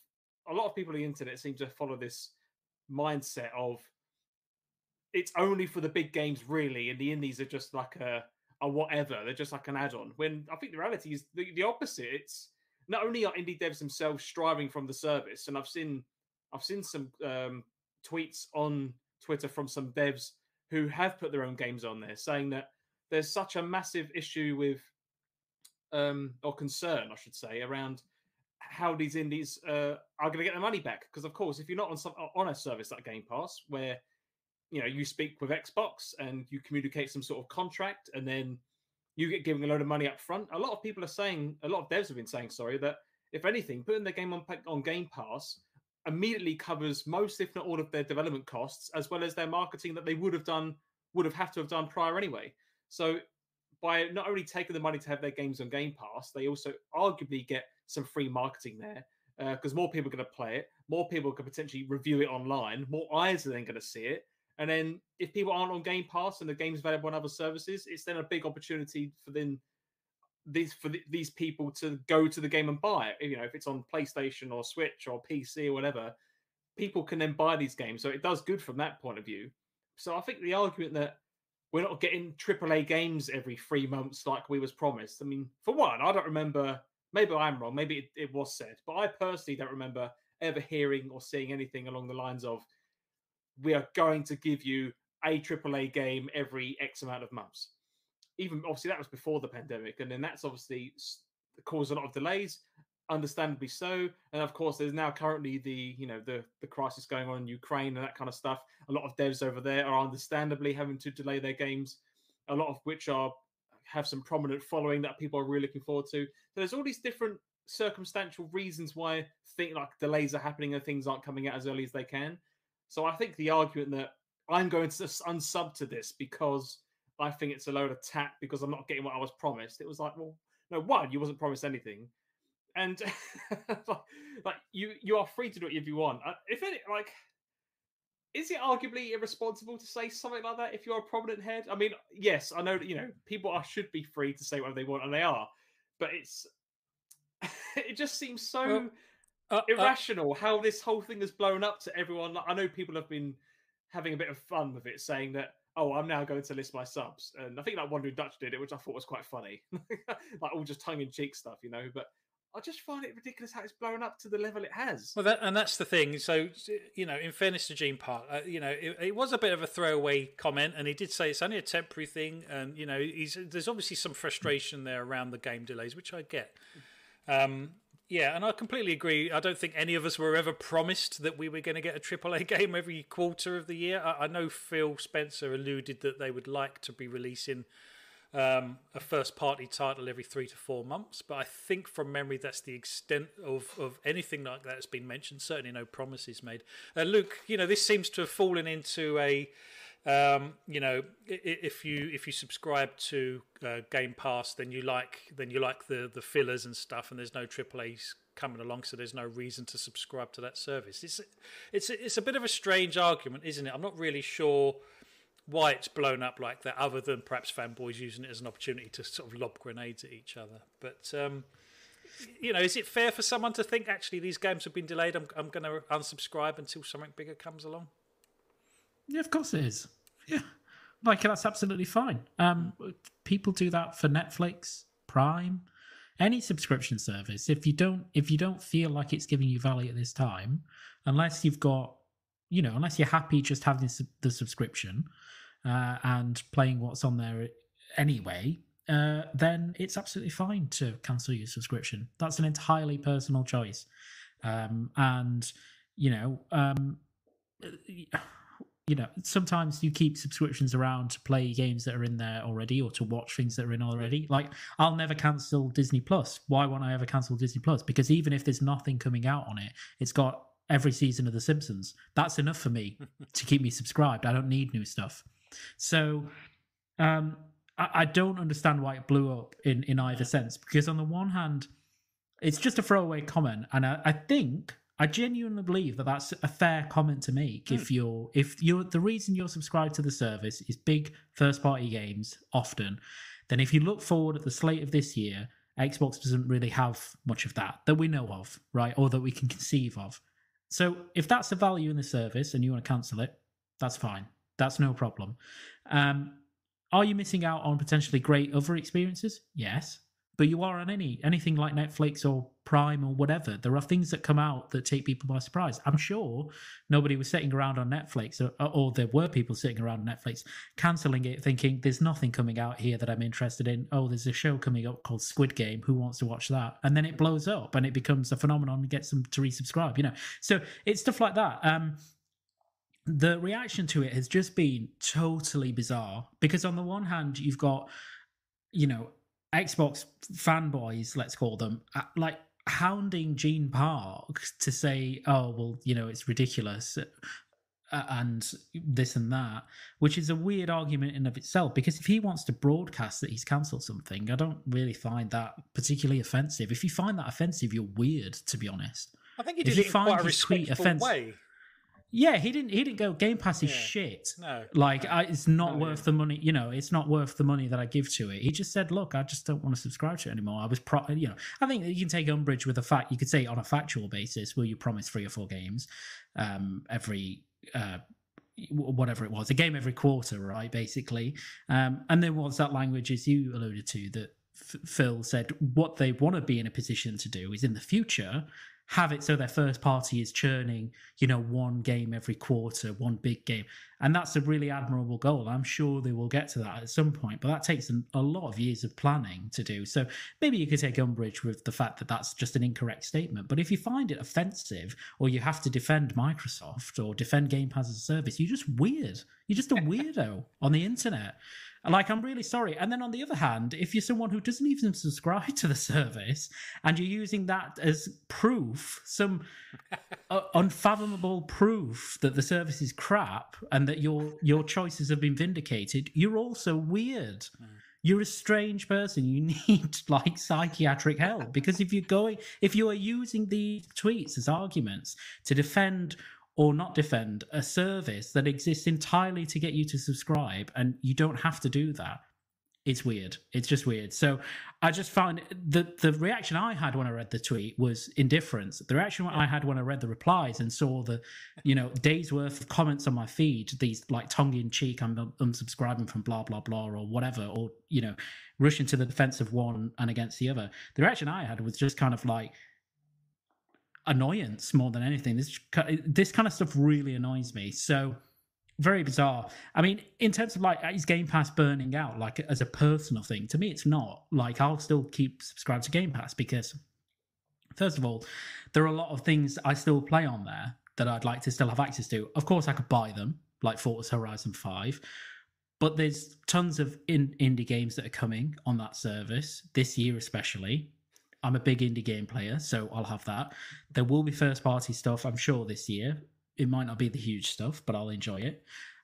Speaker 2: a lot of people on the internet seem to follow this mindset of it's only for the big games really and the indies are just like a, a whatever. They're just like an add-on. When i think the reality is the, the opposite. It's not only are indie devs themselves striving from the service and i've seen i've seen some um, tweets on twitter from some devs who have put their own games on there saying that there's such a massive issue with um, or concern i should say around how these indies uh, are going to get their money back. Because of course, if you're not on some on a service like Game Pass, where you know you speak with Xbox and you communicate some sort of contract, and then you get given a load of money up front. A lot of people are saying, a lot of devs have been saying, sorry, that if anything, putting their game on on Game Pass immediately covers most, if not all, of their development costs, as well as their marketing that they would have done, would have had to have done prior anyway. So by not only taking the money to have their games on Game Pass, they also arguably get some free marketing there because uh, more people are going to play it, more people can potentially review it online, more eyes are then going to see it. And then if people aren't on Game Pass and the game's available on other services, it's then a big opportunity for then these for the, these people to go to the game and buy it. You know, if it's on PlayStation or Switch or PC or whatever, people can then buy these games. So it does good from that point of view. So I think the argument that we're not getting AAA games every three months like we was promised. I mean, for one, I don't remember maybe I'm wrong. Maybe it, it was said, but I personally don't remember ever hearing or seeing anything along the lines of we are going to give you a AAA game every X amount of months. Even obviously that was before the pandemic, and then that's obviously caused a lot of delays, understandably so. And of course, there's now currently the you know the the crisis going on in Ukraine and that kind of stuff. A lot of devs over there are understandably having to delay their games, a lot of which are have some prominent following that people are really looking forward to. So there's all these different circumstantial reasons why think like delays are happening and things aren't coming out as early as they can. So I think the argument that I'm going to unsub to this because I think it's a load of tap because I'm not getting what I was promised. It was like, well, no, one, you wasn't promised anything, and like you, you are free to do it if you want. Uh, if it like is it arguably irresponsible to say something like that if you're a prominent head? I mean, yes, I know that you know people are should be free to say whatever they want, and they are, but it's it just seems so well, uh, uh irrational uh, how this whole thing has blown up to everyone. I know people have been having a bit of fun with it, saying that oh, I'm now going to list my subs, and I think that Wandering Dutch did it, which I thought was quite funny, like all just tongue in cheek stuff, you know. But I just find it ridiculous how it's blown up to the level it has.
Speaker 1: Well, that, and that's the thing. So, you know, in fairness to Gene Park, uh, you know, it, it, was a bit of a throwaway comment, and he did say it's only a temporary thing, and you know, there's obviously some frustration there around the game delays, which I get. Um, yeah, and I completely agree. I don't think any of us were ever promised that we were going to get a AAA game every quarter of the year. I, I know Phil Spencer alluded that they would like to be releasing um, a first party title every three to four months. But I think from memory, that's the extent of, of anything like that that's been mentioned. Certainly no promises made. Uh, Luke, you know, this seems to have fallen into a. Um, you know, if you if you subscribe to uh, Game Pass, then you like then you like the the fillers and stuff, and there's no AAA's coming along, so there's no reason to subscribe to that service. It's it's it's a bit of a strange argument, isn't it? I'm not really sure why it's blown up like that, other than perhaps fanboys using it as an opportunity to sort of lob grenades at each other. But um, you know, is it fair for someone to think actually these games have been delayed? I'm, I'm going to unsubscribe until something bigger comes along.
Speaker 3: Yeah, of course it is. Yeah, like that's absolutely fine. Um, people do that for Netflix, Prime, any subscription service. If you don't, if you don't feel like it's giving you value at this time, unless you've got, you know, unless you're happy just having the subscription, uh, and playing what's on there anyway, uh, then it's absolutely fine to cancel your subscription. That's an entirely personal choice. Um, and, you know, um, you know, sometimes you keep subscriptions around to play games that are in there already or to watch things that are in already. Like, I'll never cancel Disney Plus. Why won't I ever cancel Disney Plus? Because even if there's nothing coming out on it, it's got every season of The Simpsons. That's enough for me to keep me subscribed. I don't need new stuff. So, um, I, I don't understand why it blew up in in either sense. Because on the one hand, it's just a throwaway comment, and I, I think I genuinely believe that that's a fair comment to make. If you're if you're the reason you're subscribed to the service is big first party games often, then if you look forward at the slate of this year, Xbox doesn't really have much of that that we know of, right, or that we can conceive of. So if that's the value in the service and you want to cancel it, that's fine. That's no problem. Um, are you missing out on potentially great other experiences? Yes. But you are on any anything like Netflix or Prime or whatever. There are things that come out that take people by surprise. I'm sure nobody was sitting around on Netflix, or, or there were people sitting around Netflix canceling it, thinking there's nothing coming out here that I'm interested in. Oh, there's a show coming up called Squid Game. Who wants to watch that? And then it blows up and it becomes a phenomenon and gets them to resubscribe. You know, so it's stuff like that. Um, the reaction to it has just been totally bizarre because on the one hand you've got you know xbox fanboys let's call them uh, like hounding gene park to say oh well you know it's ridiculous uh, and this and that which is a weird argument in of itself because if he wants to broadcast that he's cancelled something i don't really find that particularly offensive if you find that offensive you're weird to be honest
Speaker 1: I think he
Speaker 3: If
Speaker 1: did
Speaker 3: you
Speaker 1: it in
Speaker 3: find
Speaker 1: quite a respectful
Speaker 3: offensive-
Speaker 1: way.
Speaker 3: Yeah he didn't he didn't go game pass is
Speaker 1: Yeah.
Speaker 3: shit
Speaker 1: No.
Speaker 3: like I, it's not
Speaker 1: Oh,
Speaker 3: worth
Speaker 1: yeah.
Speaker 3: the money you know it's not worth the money that i give to it he just said look i just don't want to subscribe to it anymore i was pro you know i think you can take umbrage with the fact you could say on a factual basis will you promise three or four games um every uh whatever it was a game every quarter right basically um and then what's that language as you alluded to that F- phil said what they want to be in a position to do is in the future have it so their first party is churning, you know, one game every quarter, one big game. And that's a really admirable goal. I'm sure they will get to that at some point, but that takes a lot of years of planning to do. So maybe you could take umbrage with the fact that that's just an incorrect statement. But if you find it offensive or you have to defend Microsoft or defend Game Pass as a service, you're just weird. You're just a weirdo on the internet. Like, I'm really sorry. And then on the other hand, if you're someone who doesn't even subscribe to the service and you're using that as proof, some uh, unfathomable proof that the service is crap and that your your choices have been vindicated, you're also weird. You're a strange person. You need like psychiatric help because if you're going, if you are using these tweets as arguments to defend or not defend a service that exists entirely to get you to subscribe, and you don't have to do that. It's weird. It's just weird. So I just found the the reaction I had when I read the tweet was indifference. The reaction I had when I read the replies and saw the, you know, days worth of comments on my feed, these like tongue in cheek, I'm unsubscribing from blah blah blah or whatever, or you know, rushing to the defense of one and against the other. The reaction I had was just kind of like annoyance more than anything. This this kind of stuff really annoys me. So very bizarre. I mean, in terms of like is Game Pass burning out, like as a personal thing, to me it's not. Like I'll still keep subscribed to Game Pass because first of all, there are a lot of things I still play on there that I'd like to still have access to. Of course, I could buy them, like Forza Horizon 5. But there's tons of in- indie games that are coming on that service this year, especially. I'm a big indie game player, so I'll have that. There will be first party stuff, I'm sure, this year. It might not be the huge stuff, but I'll enjoy it.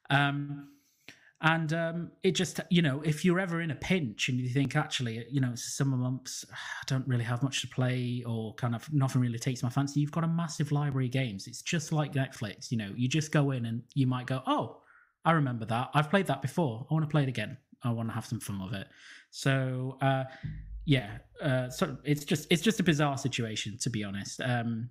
Speaker 3: Um, and um, it just, you know, if you're ever in a pinch and you think, actually, you know, it's summer months, I don't really have much to play or kind of nothing really takes my fancy, you've got a massive library of games. It's just like Netflix, you know, you just go in and you might go, oh, I remember that. I've played that before. I want to play it again. I want to have some fun with it. So, uh, yeah, uh, so it's just it's just a bizarre situation to be honest. Um,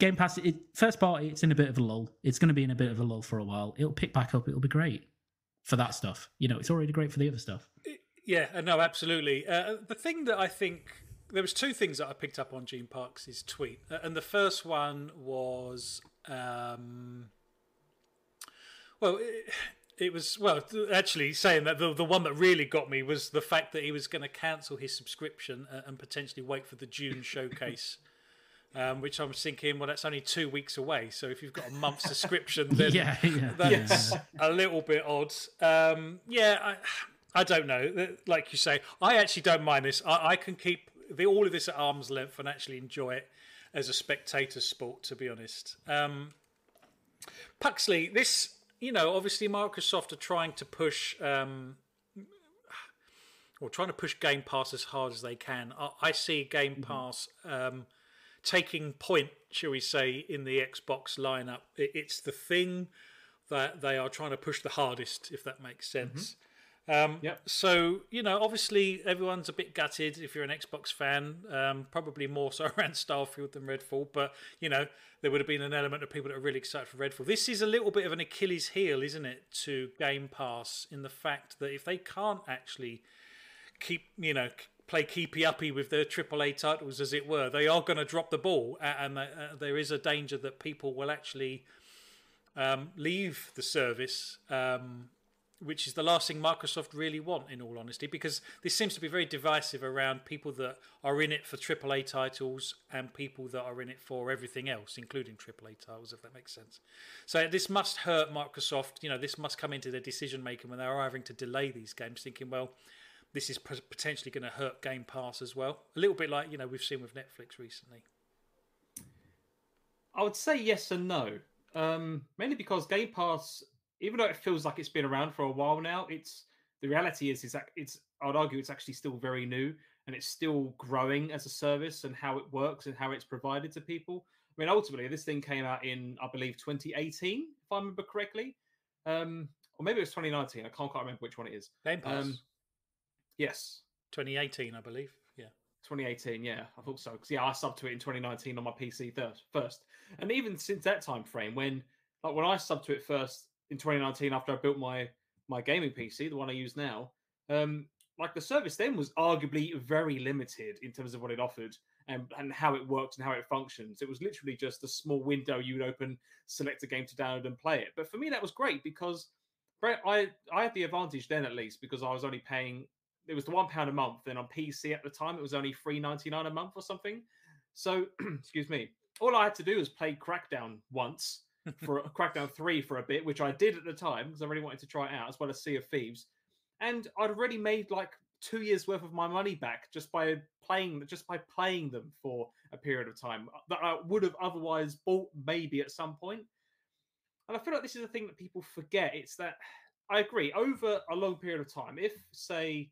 Speaker 3: Game Pass, it, first party, it's in a bit of a lull. It's going to be in a bit of a lull for a while. It'll pick back up. It'll be great for that stuff. You know, it's already great for the other stuff.
Speaker 1: Yeah, uh, no, absolutely. Uh, the thing that I think there was two things that I picked up on Gene Parks' tweet, uh, and the first one was, um, well, it was well actually saying that the the one that really got me was the fact that he was going to cancel his subscription and potentially wait for the June showcase. Um, which I'm thinking, well, that's only two weeks away. So if you've got a month subscription, then
Speaker 3: yeah, yeah.
Speaker 1: that's
Speaker 3: yeah.
Speaker 1: a little bit odd. Um, yeah, I, I don't know. Like you say, I actually don't mind this. I, I can keep the, all of this at arm's length and actually enjoy it as a spectator sport. To be honest, um, Puxley, this you know, obviously Microsoft are trying to push um, or trying to push Game Pass as hard as they can. I, I see Game mm-hmm. Pass um, taking point, shall we say, in the Xbox lineup. It, it's the thing that they are trying to push the hardest, if that makes sense. Mm-hmm. Um, yep. So, you know, obviously everyone's a bit gutted if you're an Xbox fan, um, probably more so around Starfield than Redfall. But, you know, there would have been an element of people that are really excited for Redfall. This is a little bit of an Achilles heel, isn't it, to Game Pass in the fact that if they can't actually keep, you know, play keepy uppy with their AAA titles, as it were, they are going to drop the ball. And uh, there is a danger that people will actually um, leave the service. Um, which is the last thing Microsoft really want, in all honesty, because this seems to be very divisive around people that are in it for AAA titles and people that are in it for everything else, including AAA titles, if that makes sense. So this must hurt Microsoft. You know, this must come into their decision making when they're having to delay these games, thinking, well, this is potentially going to hurt Game Pass as well. A little bit like you know we've seen with Netflix recently.
Speaker 2: I would say yes and no. Um, mainly because Game Pass even though it feels like it's been around for a while now, it's the reality is is that it's I'd argue it's actually still very new and it's still growing as a service and how it works and how it's provided to people. I mean, ultimately, this thing came out in I believe 2018, if I remember correctly, um, or maybe it was 2019. I can't quite remember which one it is.
Speaker 1: Game Pass. Um,
Speaker 2: yes,
Speaker 1: 2018, I believe. Yeah.
Speaker 2: 2018, yeah, I thought so. Because yeah, I subbed to it in 2019 on my PC first, and even since that time frame, when like when I subbed to it first in 2019 after I built my my gaming PC, the one I use now. Um, like the service then was arguably very limited in terms of what it offered and, and how it worked and how it functions. It was literally just a small window you would open, select a game to download and play it. But for me, that was great because I I had the advantage then at least because I was only paying it was the one pound a month. Then on PC at the time it was only three ninety nine a month or something. So excuse me, all I had to do was play Crackdown once for Crackdown 3 for a bit, which I did at the time because I really wanted to try it out, as well as Sea of Thieves. And I'd already made like two years worth of my money back just by playing just by playing them for a period of time uh, that I would have otherwise bought maybe at some point. And I feel like this is a thing that people forget. It's that I agree over a long period of time. If say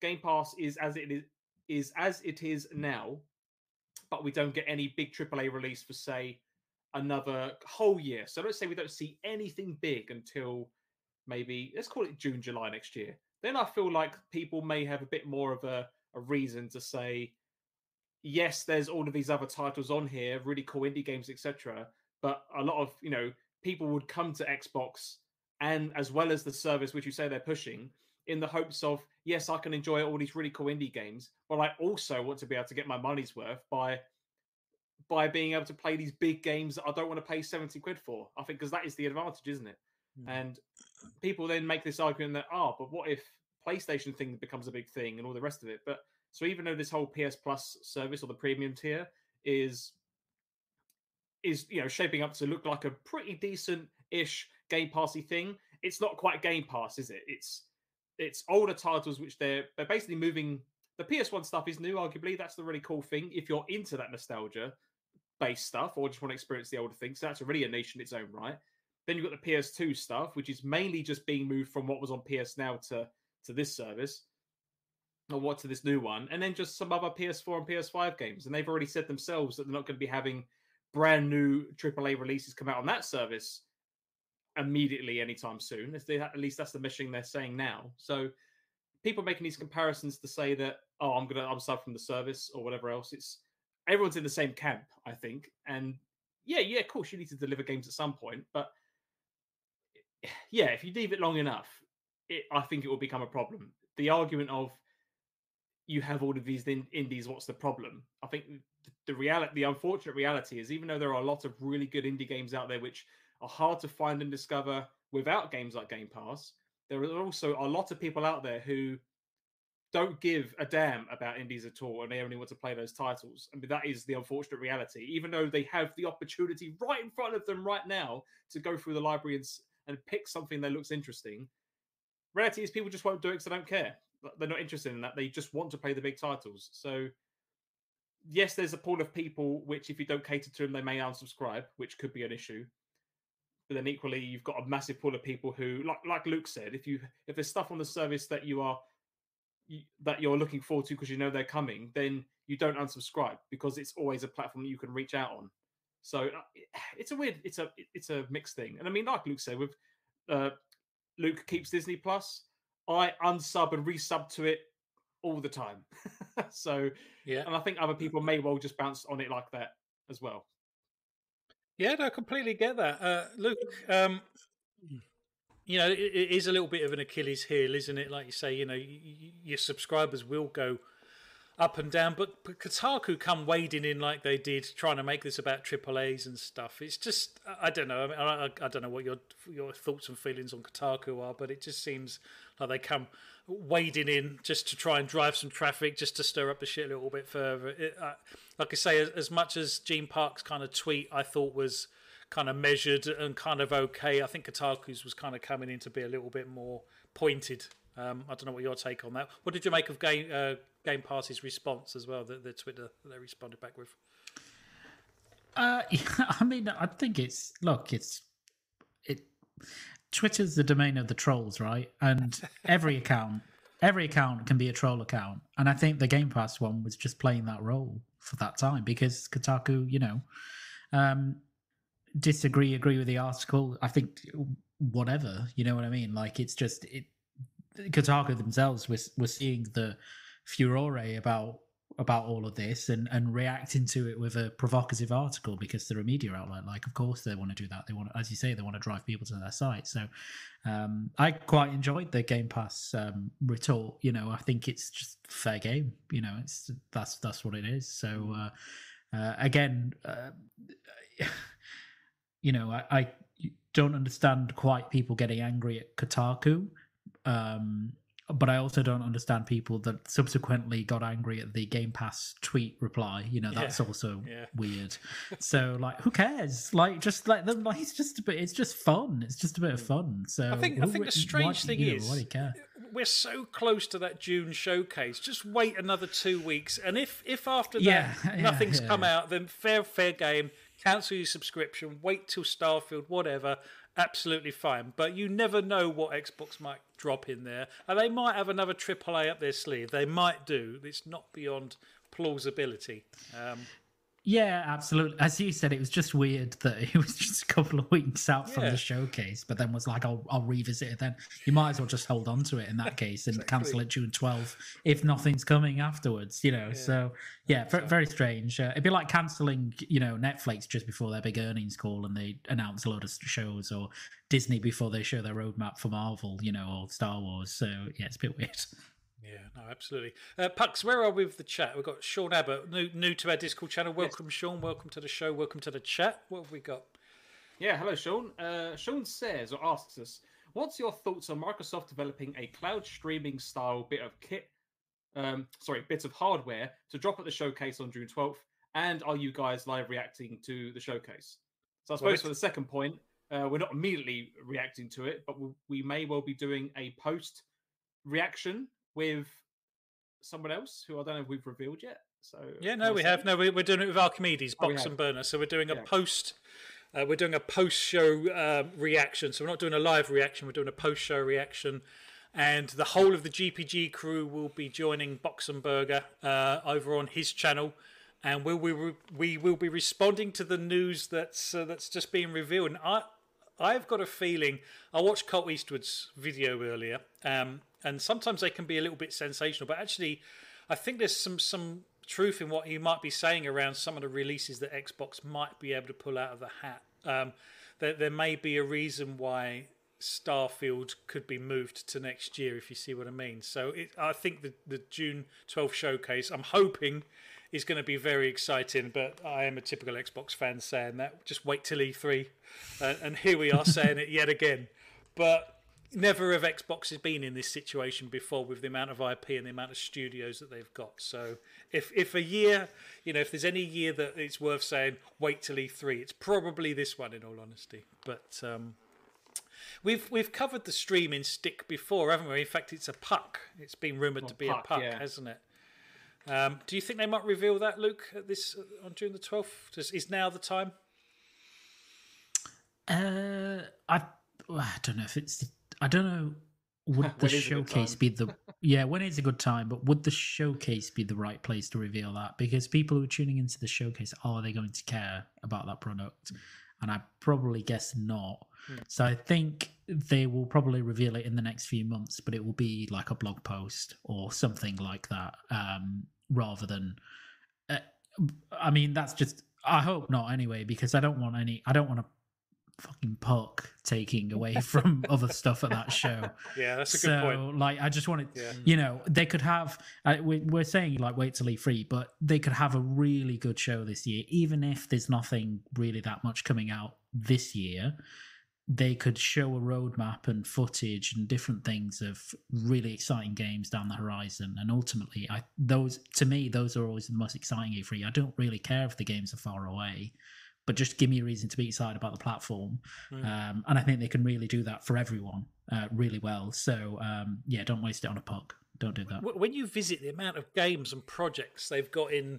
Speaker 2: Game Pass is as it is is as it is now, but we don't get any big AAA release for say another whole year. So let's say we don't see anything big until maybe let's call it June, July next year. Then I feel like people may have a bit more of a, a reason to say, yes, there's all of these other titles on here, really cool indie games, etc. But a lot of you know people would come to Xbox and as well as the service which you say they're pushing in the hopes of yes, I can enjoy all these really cool indie games, but I also want to be able to get my money's worth by by being able to play these big games that I don't want to pay 70 quid for. I think because that is the advantage, isn't it? Mm. And people then make this argument that, oh, but what if PlayStation thing becomes a big thing and all the rest of it? But so even though this whole PS Plus service or the premium tier is is you know shaping up to look like a pretty decent ish Game Passy thing, it's not quite Game Pass, is it? It's it's older titles which they're they're basically moving. The PS1 stuff is new, arguably. That's the really cool thing. If you're into that nostalgia, based stuff or just want to experience the older things. So that's already a niche in its own right. Then you've got the PS2 stuff, which is mainly just being moved from what was on PS Now to to this service, or what to this new one, and then just some other PS4 and PS5 games. And they've already said themselves that they're not going to be having brand new AAA releases come out on that service immediately anytime soon. At least that's the meshing they're saying now. So people making these comparisons to say that oh I'm gonna I'm sub from the service or whatever else. It's everyone's in the same camp, I think. And yeah, yeah, of course, you need to deliver games at some point, but yeah, if you leave it long enough, it, I think it will become a problem. The argument of you have all of these in- indies, what's the problem? I think the reality, the unfortunate reality is, even though there are a lot of really good indie games out there which are hard to find and discover without games like Game Pass. There are also a lot of people out there who don't give a damn about indies at all and they only want to play those titles. I mean, that is the unfortunate reality. Even though they have the opportunity right in front of them right now to go through the library and, and pick something that looks interesting, reality is people just won't do it because they don't care. They're not interested in that. They just want to play the big titles. So, yes, there's a pool of people which, if you don't cater to them, they may unsubscribe, which could be an issue. But then equally, you've got a massive pool of people who, like like Luke said, if you if there's stuff on the service that you are that you're looking forward to because you know they're coming, then you don't unsubscribe because it's always a platform that you can reach out on. So uh, it's a weird, it's a it's a mixed thing. And I mean, like Luke said, with uh, Luke keeps Disney Plus, I unsub and resub to it all the time. so yeah, and I think other people may well just bounce on it like that as well.
Speaker 1: Yeah, I completely get that. Uh, Luke, um, you know, it, it is a little bit of an Achilles heel, isn't it? Like you say, you know, your subscribers will go up and down, but, but Kotaku come wading in like they did, trying to make this about triple A's and stuff. It's just, I don't know. I, mean, I, I, don't know what your your thoughts and feelings on Kotaku are, but it just seems like they come wading in just to try and drive some traffic, just to stir up the shit a little bit further. It, uh, like I say, as, as, much as Gene Park's kind of tweet, I thought was kind of measured and kind of okay. I think Kotaku's was kind of coming in to be a little bit more pointed. Um, I don't know what your take on that. What did you make of Game uh, Game Pass's response as well? The, the Twitter that they responded back with.
Speaker 3: Uh, yeah, I mean, I think it's look, it's it. Twitter's the domain of the trolls, right? And every account, every account can be a troll account. And I think the Game Pass one was just playing that role for that time because Kotaku, you know, um, disagree, agree with the article. I think whatever, you know what I mean? Like it's just it. Kotaku themselves was were seeing the furore about about all of this and and reacting to it with a provocative article because they're a media outlet. Like, of course, they want to do that. They want, as you say, they want to drive people to their site. So, um, I quite enjoyed the Game Pass um, retort. You know, I think it's just fair game. You know, it's that's that's what it is. So, uh, uh, again. Uh, you know, I, I don't understand quite people getting angry at Kotaku. Um, but I also don't understand people that subsequently got angry at the Game Pass tweet reply. You know, that's yeah. also yeah. weird. so, like, who cares? Like, just let them. Like, it's just a bit. It's just fun. It's just a bit of fun. So,
Speaker 1: I think.
Speaker 3: Who,
Speaker 1: I think the strange thing you, is, we're so close to that June showcase. Just wait another two weeks, and if if after that yeah, nothing's come out, then fair fair game cancel your subscription, wait till Starfield, whatever, absolutely fine. But you never know what Xbox might drop in there. And they might have another AAA up their sleeve. They might do. It's not beyond plausibility. Um,
Speaker 3: yeah, absolutely. As you said, it was just weird that it was just a couple of weeks out yeah. from the showcase, but then was like, I'll, I'll revisit it then. You might as well just hold on to it in that case and exactly. cancel it June 12th if nothing's coming afterwards, you know? Yeah. So, yeah, very, very strange. Uh, it'd be like cancelling, you know, Netflix just before their big earnings call and they announce a load of shows or Disney before they show their roadmap for Marvel, you know, or Star Wars. So, yeah, it's a bit weird.
Speaker 1: Yeah, no, absolutely. Uh, Pucks, where are we with the chat? We've got Sean Abbott, new, new to our Discord channel. Welcome, yes. Sean. Welcome to the show. Welcome to the chat. What have we got?
Speaker 2: Yeah, hello, Sean. Uh, Sean says or asks us, what's your thoughts on Microsoft developing a cloud streaming style bit of kit, um, sorry, bits of hardware to drop at the showcase on June 12th? And are you guys live reacting to the showcase? So I suppose for the second point, uh, we're not immediately reacting to it, but we may well be doing a post reaction with someone else who I don't know if we've revealed yet. So
Speaker 1: yeah, no, we have. No, we, are doing it with Archimedes, oh, Box and Burner. So we're doing a yeah. post. Uh, we're doing a post-show uh, reaction. So we're not doing a live reaction. We're doing a post-show reaction, and the whole of the GPG crew will be joining Boxenberger uh, over on his channel, and we will we we will be responding to the news that's uh, that's just being revealed. And I I've got a feeling. I watched Colt Eastwood's video earlier, um, and sometimes they can be a little bit sensational. But actually, I think there's some some truth in what he might be saying around some of the releases that Xbox might be able to pull out of the hat. Um, there, there may be a reason why Starfield could be moved to next year, if you see what I mean. So it, I think the, the June 12th showcase, I'm hoping is going to be very exciting. But I am a typical Xbox fan saying that. Just wait till E3, uh, and here we are saying it yet again. But never have Xbox has been in this situation before with the amount of IP and the amount of studios that they've got. So if if a year, you know, if there's any year that it's worth saying wait till E3, it's probably this one in all honesty. But um, we've we've covered the streaming stick before, haven't we? In fact, it's a puck. It's been rumored to be
Speaker 2: puck,
Speaker 1: a puck,
Speaker 2: yeah.
Speaker 1: hasn't it? Um, do you think they might reveal that, Luke, at this uh, on June the twelfth? Is now the time?
Speaker 3: Uh, I I don't know if it's. I don't know. Would the
Speaker 2: When is a good
Speaker 3: showcase be the? Yeah, when is a good time? But would the showcase be the right place to reveal that? Because people who are tuning into the showcase, are they going to care about that product? And I probably guess not. So I think they will probably reveal it in the next few months, but it will be like a blog post or something like that, um, rather than. Uh, I mean, that's just. I hope not anyway, because I don't want any. I don't want a fucking puck taking away from other stuff at that show.
Speaker 1: Yeah, that's a
Speaker 3: so,
Speaker 1: good point.
Speaker 3: like, I just wanted,
Speaker 1: Yeah.
Speaker 3: you know, they could have. Uh, we, we're saying like wait till E3, but they could have a really good show this year, even if there's nothing really that much coming out this year. They could show a roadmap and footage and different things of really exciting games down the horizon. And ultimately, I those to me those are always the most exciting E3. I don't really care if the games are far away, but just give me a reason to be excited about the platform. Um, and I think they can really do that for everyone uh, really well. So um, yeah, don't waste it on a puck. Don't do that.
Speaker 1: When you visit the amount of games and projects they've got in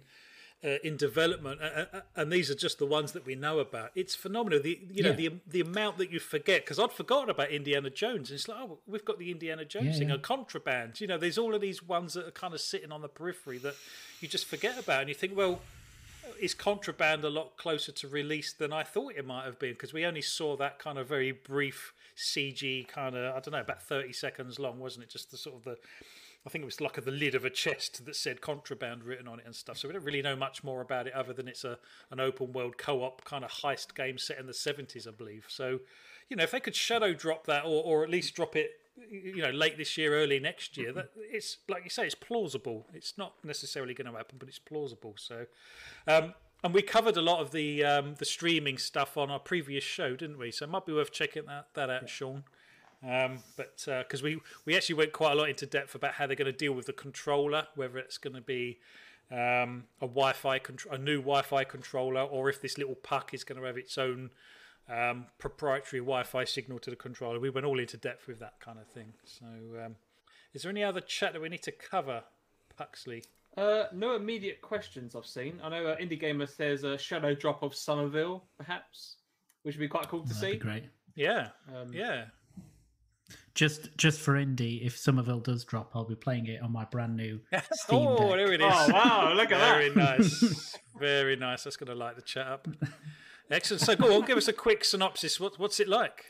Speaker 1: uh, in development, uh, uh, and these are just the ones that we know about. It's phenomenal. The you know
Speaker 3: Yeah.
Speaker 1: the the amount that you forget because I'd forgotten about Indiana Jones. It's like oh, we've got the Indiana Jones
Speaker 3: Yeah,
Speaker 1: thing,
Speaker 3: yeah.
Speaker 1: a contraband. You know, there's all of these ones that are kind of sitting on the periphery that you just forget about, and you think, well. Is contraband a lot closer to release than I thought it might have been? Because we only saw that kind of very brief CG kind of I don't know about thirty seconds long, wasn't it? Just the sort of the I think it was like the lid of a chest that said contraband written on it and stuff. So we don't really know much more about it other than it's a an open world co-op kind of heist game set in the seventies, I believe. So, you know, if they could shadow drop that or, or at least drop it, you know, late this year, early next year, that it's like you say, it's plausible. It's not necessarily going to happen, but it's plausible. So, um, and we covered a lot of the um, the streaming stuff on our previous show, didn't we? So it might be worth checking that that out, Sean. Um, but because we we actually went quite a lot into depth about how they're going to deal with the controller, whether it's going to be um, a Wi-Fi contr- a new Wi-Fi controller, or if this little puck is going to have its own um, proprietary Wi-Fi signal to the controller. We went all into depth with that kind of thing. So, um, is there any other chat that we need to cover, Puxley?
Speaker 2: Uh, no immediate questions I've seen. I know uh, Indie Gamer says a shadow drop of Somerville, perhaps, which would be quite cool to
Speaker 3: That'd be
Speaker 2: see.
Speaker 3: great.
Speaker 1: Yeah,
Speaker 2: Um,
Speaker 1: yeah.
Speaker 3: Just just for indie, if Somerville does drop, I'll be playing it on my brand new Steam
Speaker 1: oh,
Speaker 3: Deck.
Speaker 1: there it is.
Speaker 2: Oh wow! Look at
Speaker 1: Very
Speaker 2: that.
Speaker 1: Very nice. Very nice. That's going to light the chat up. Excellent. So, go on, give us a quick synopsis. What, what's it like?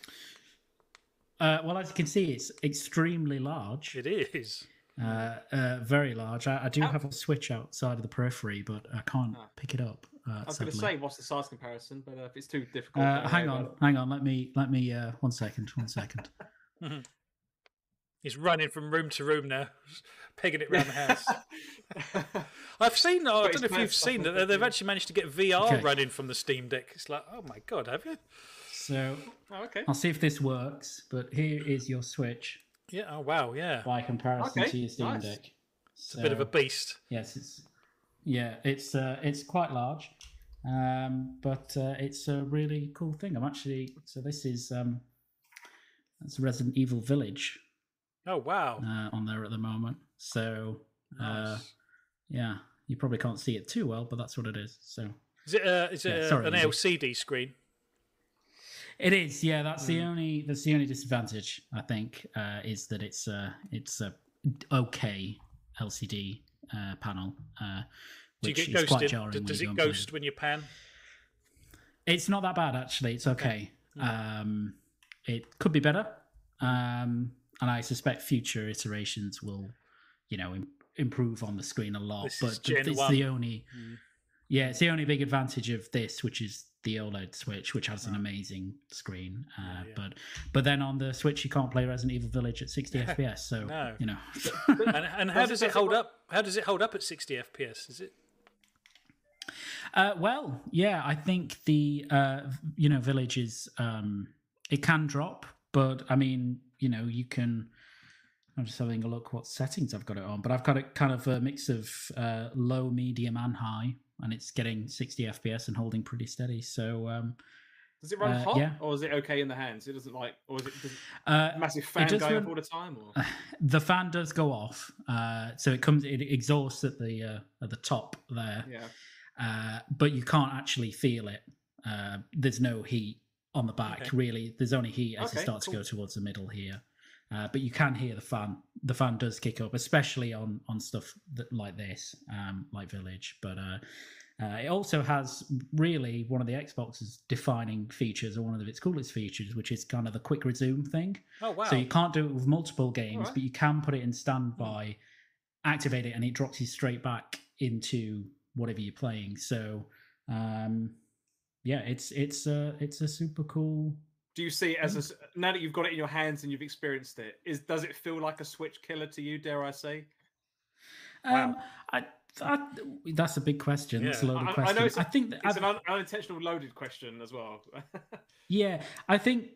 Speaker 3: Uh, well, as you can see, it's extremely large,
Speaker 1: It is.
Speaker 3: uh, uh, very large. I, I do have a switch outside of the periphery, but I can't
Speaker 2: Ah.
Speaker 3: pick it up. Uh,
Speaker 2: I was going to
Speaker 3: sadly.
Speaker 2: say, what's the size comparison? But uh, if it's too difficult,
Speaker 3: Uh,
Speaker 2: don't
Speaker 3: hang
Speaker 2: worry
Speaker 3: on,
Speaker 2: about
Speaker 3: hang on. Let me let me. Uh, one second. One second.
Speaker 1: He's running from room to room now, pegging it around the house. I've seen. I don't know if you've seen that they've actually managed to get VR
Speaker 3: Okay.
Speaker 1: running from the Steam Deck. It's like, oh my god, have you?
Speaker 3: So
Speaker 2: oh, okay.
Speaker 3: I'll see if this works. But here is your switch
Speaker 1: Yeah. Oh wow. Yeah.
Speaker 3: by comparison
Speaker 2: Okay,
Speaker 3: to your Steam
Speaker 2: nice.
Speaker 3: Deck.
Speaker 1: It's a bit of a beast.
Speaker 3: Yes, it's yeah, it's uh, it's quite large, um, but uh, it's a really cool thing. I'm actually so this is um, that's Resident Evil Village
Speaker 1: Oh wow.
Speaker 3: uh, on there at the moment. So uh,
Speaker 1: Nice.
Speaker 3: yeah, you probably can't see it too well, but that's what it is. So
Speaker 1: Is it, uh, is it
Speaker 3: yeah,
Speaker 1: uh,
Speaker 3: sorry,
Speaker 1: an. LCD screen?
Speaker 3: it is. Yeah, that's the only that's the only disadvantage I think uh, is that it's uh, it's a okay LCD uh, panel. Uh, which is quite jarring
Speaker 1: Does it
Speaker 3: play
Speaker 1: ghost when you pan?
Speaker 3: It's not that bad actually. It's okay. Um, it could be better, um, and I suspect future iterations will, you know, im- improve on the screen a lot.
Speaker 1: This
Speaker 3: but th- it's
Speaker 1: 1.
Speaker 3: the only, yeah, it's the only big advantage of this, which is the OLED Switch, which has an amazing screen. Uh,
Speaker 1: yeah.
Speaker 3: But but then on the Switch, you can't play Resident Evil Village at 60 FPS. So
Speaker 1: No.
Speaker 3: you know,
Speaker 1: And, and how
Speaker 2: Does it-
Speaker 1: does it
Speaker 2: does it
Speaker 1: hold up? How does it hold up at 60 FPS? Is it?
Speaker 3: Uh, well, yeah, I think the uh, you know village is um, it can drop, but I mean you know you can. I'm just having a look what settings I've got it on, but I've got it kind of a mix of uh, low, medium, and high, and it's getting 60 FPS and holding pretty steady. So um,
Speaker 2: Does it run
Speaker 3: Uh,
Speaker 2: hot,
Speaker 3: yeah.
Speaker 2: or is it okay in the hands? It doesn't like, or is it does,
Speaker 3: uh,
Speaker 2: massive fan
Speaker 3: does
Speaker 2: going
Speaker 3: run-
Speaker 2: up all the time? Or
Speaker 3: the fan does go off, uh, so it comes it exhausts at the uh, at the top there,
Speaker 2: yeah,
Speaker 3: uh, but you can't actually feel it. Uh, there's no heat on the back,
Speaker 1: Okay.
Speaker 3: really. There's only heat as
Speaker 2: Okay,
Speaker 3: it starts to go towards the middle here. Uh, but you can hear the fan. The fan does kick up, especially on on stuff that, like this, um, like Village. But uh, uh, it also has really one of the Xbox's defining features, or one of its coolest features, which is kind of the quick resume thing.
Speaker 1: Oh wow!
Speaker 3: So you can't do it with multiple games,
Speaker 2: Alright.
Speaker 3: but you can put it in standby, activate it, and it drops you straight back into whatever you're playing. So, um, yeah, it's it's a it's a super cool.
Speaker 2: do you see it as a s now that you've got it in your hands and you've experienced it? Is does it feel like a Switch killer to you? Dare I say?
Speaker 3: Um, I, I, that's a big question. That's a
Speaker 1: Yeah.
Speaker 3: loaded
Speaker 2: I- I know it's a-
Speaker 3: I think that
Speaker 2: It's
Speaker 3: I've-
Speaker 2: an unintentional loaded question as well.
Speaker 3: Yeah, I think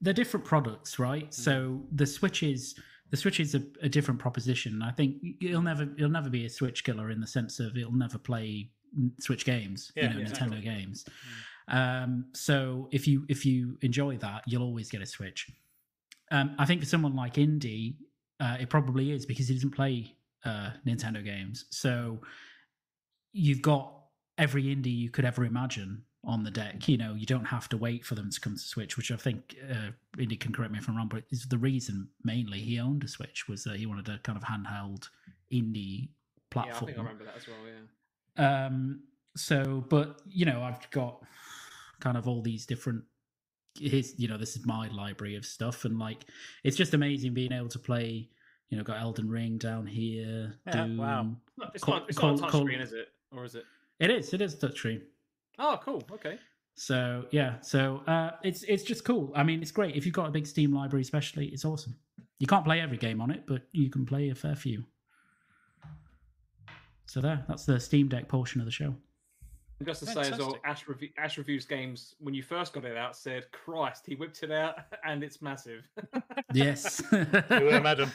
Speaker 3: they're different products, right?
Speaker 2: Hmm.
Speaker 3: So the Switch is the Switch is a, a different proposition. I think it'll never it'll never be a Switch killer in the sense of it'll never play Switch games,
Speaker 1: Yeah,
Speaker 3: you know, Nintendo games. Um, so if you if you enjoy that, you'll always get a Switch. Um, I think for someone like Indie, uh, it probably is because he doesn't play uh, Nintendo games. So you've got every indie you could ever imagine on the deck. You know, you don't have to wait for them to come to Switch, which I think uh, Indy can correct me if I'm wrong, but is the reason mainly he owned a Switch was that he wanted a kind of handheld indie
Speaker 2: yeah, I
Speaker 3: platform.
Speaker 2: think I remember that as well. Yeah.
Speaker 3: Um, so, but you know, I've got kind of all these different. His, you know, this is my library of stuff, and like, it's just amazing being able to play. You know, got Elden Ring down here.
Speaker 1: Yeah,
Speaker 3: Doom.
Speaker 1: wow.
Speaker 2: No, It's
Speaker 3: Col-
Speaker 2: not. It's not a
Speaker 3: Col-
Speaker 2: touchscreen,
Speaker 3: Col-
Speaker 2: is it? Or is it?
Speaker 3: It is. It is touchscreen.
Speaker 2: Oh, cool. Okay.
Speaker 3: So yeah, so uh, it's it's just cool. I mean, it's great if you've got a big Steam library, especially. It's awesome. You can't play every game on it, but you can play a fair few. So there, that's the Steam Deck portion of the show.
Speaker 2: And Just to say as well,
Speaker 1: Fantastic.
Speaker 2: Ash, Rev- Ash Reviews Games, when you first got it out, said, Christ, he whipped it out and it's massive.
Speaker 3: Yes.
Speaker 1: Who am Adam?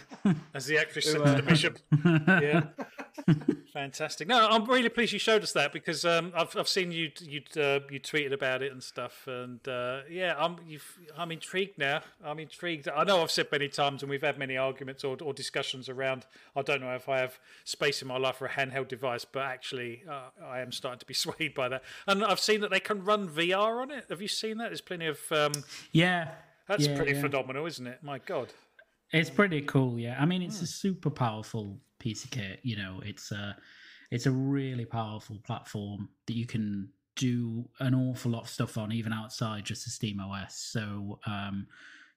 Speaker 1: As the actress said to the bishop. Yeah. Fantastic. No, I'm really pleased you showed us that because um, I've I've seen you you uh, you tweeted about it and stuff, and uh, yeah, I'm you've, I'm intrigued now. I'm intrigued. I know I've said many times, and we've had many arguments or, or discussions around. I don't know if I have space in my life for a handheld device, but actually, uh, I am starting to be swayed by that. And I've seen that they can run VR on it. Have you seen that? There's plenty of. Um,
Speaker 3: yeah.
Speaker 1: that's
Speaker 3: Yeah,
Speaker 1: pretty
Speaker 3: yeah.
Speaker 1: phenomenal, isn't it? My God.
Speaker 3: It's pretty cool, yeah. I mean, it's
Speaker 1: Hmm.
Speaker 3: a super powerful piece of kit. You know, it's a it's a really powerful platform that you can do an awful lot of stuff on, even outside just the Steam OS. So, um,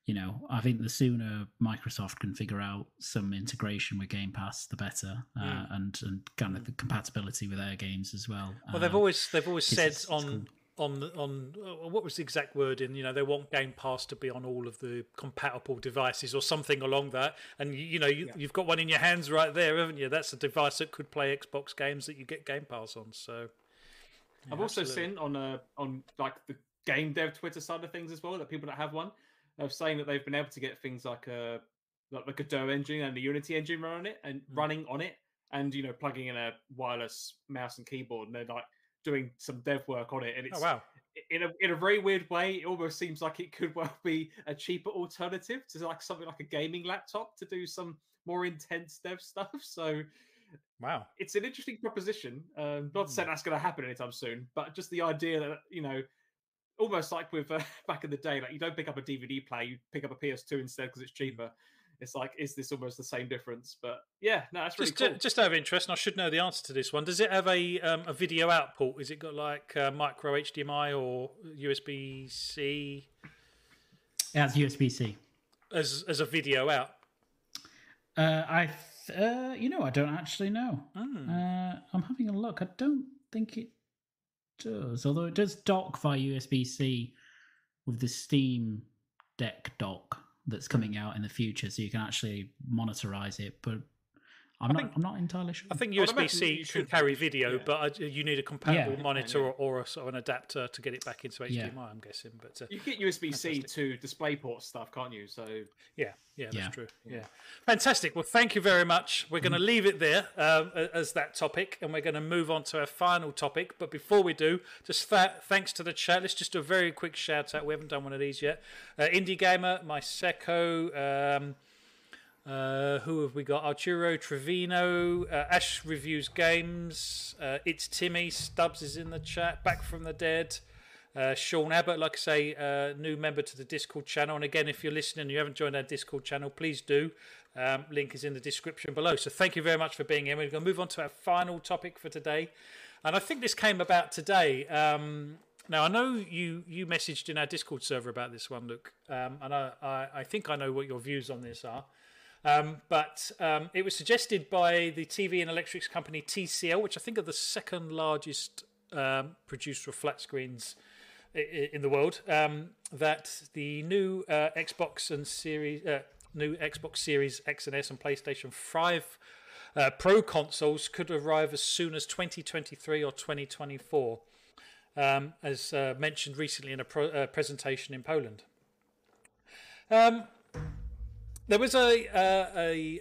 Speaker 3: you know, I think the sooner Microsoft can figure out some integration with Game Pass, the better, uh, and and kind of the compatibility with their games as well.
Speaker 1: Well, they've
Speaker 3: Um,
Speaker 1: always they've always said
Speaker 3: it's- it's
Speaker 1: on
Speaker 3: cool.
Speaker 1: on on uh, what was the exact word in you know they want Game Pass to be on all of the compatible devices or something along that. And you, you know you, you've got one in your hands right there, haven't you? That's a device that could play Xbox games that you get Game Pass on. So
Speaker 2: I've also
Speaker 1: absolutely.
Speaker 2: seen on uh, on like the game dev Twitter side of things as well that people that have one are saying that they've been able to get things like a like a Godot engine and a Unity engine running it and
Speaker 1: Mm.
Speaker 2: running on it, and you know plugging in a wireless mouse and keyboard, and they're like doing some dev work on it, and it's
Speaker 1: oh wow,
Speaker 2: in a in a very weird way. It almost seems like it could well be a cheaper alternative to like something like a gaming laptop to do some more intense dev stuff. So
Speaker 1: wow.
Speaker 2: it's an interesting proposition. Um, not to
Speaker 1: Hmm.
Speaker 2: say that's going to happen anytime soon, but just the idea that you know, almost like with uh, back in the day, like you don't pick up a DVD player, you pick up a PS2 instead because it's
Speaker 1: Hmm.
Speaker 2: cheaper. It's like, is this almost the same difference? But yeah, no, that's really
Speaker 1: Just,
Speaker 2: cool.
Speaker 1: just out of interest, and I should know the answer to this one. Does it have a um, a video output? Is it got like uh, micro HDMI or USB C
Speaker 3: it has USB C.
Speaker 1: as as a video out?
Speaker 3: Uh, I, th- uh, you know, I don't actually know. Uh, I'm having a look. I don't think it does, although it does dock via USB C with the Steam Deck dock that's coming hmm. out in the future, so you can actually monitorize it. But I'm not. I'm not entirely sure.
Speaker 1: I think USB C
Speaker 2: you
Speaker 1: can
Speaker 2: should-
Speaker 1: carry video,
Speaker 2: yeah.
Speaker 1: but uh, you need a compatible
Speaker 3: Yeah.
Speaker 1: monitor
Speaker 2: Yeah.
Speaker 1: or, or a sort of an adapter to get it back into HDMI.
Speaker 3: Yeah.
Speaker 1: I'm guessing, but uh,
Speaker 2: You get USB C
Speaker 1: Fantastic.
Speaker 2: to DisplayPort stuff, can't you? So
Speaker 1: yeah, yeah, that's
Speaker 3: Yeah.
Speaker 1: true. Yeah, fantastic. Well, thank you very much. We're going to leave it there um, as that topic, and we're going to move on to our final topic. But before we do, just th- thanks to the chat. Let's just do a very quick shout out. We haven't done one of these yet. Uh, Indie Gamer, Myseko. Um, uh, who have we got? Arturo Trevino, uh, Ash reviews games. Uh, it's Timmy Stubbs is in the chat. Back from the dead. Uh, Sean Abbott, like I say, uh, new member to the Discord channel. And again, if you're listening and you haven't joined our Discord channel, please do. Um, link is in the description below. So thank you very much for being here. We're going to move on to our final topic for today, and I think this came about today. Um, now I know you you messaged in our Discord server about this one, Luke, um, and I, I I think I know what your views on this are. Um, but um, it was suggested by the TV and electrics company TCL, which I think are the second largest um, producer of flat screens in the world, um, that the new uh, Xbox and Series, uh, new Xbox Series X and S and PlayStation Five uh, Pro consoles could arrive as soon as 2023 or 2024, um, as uh, mentioned recently in a pro- uh, presentation in Poland. Um, there was a uh, a.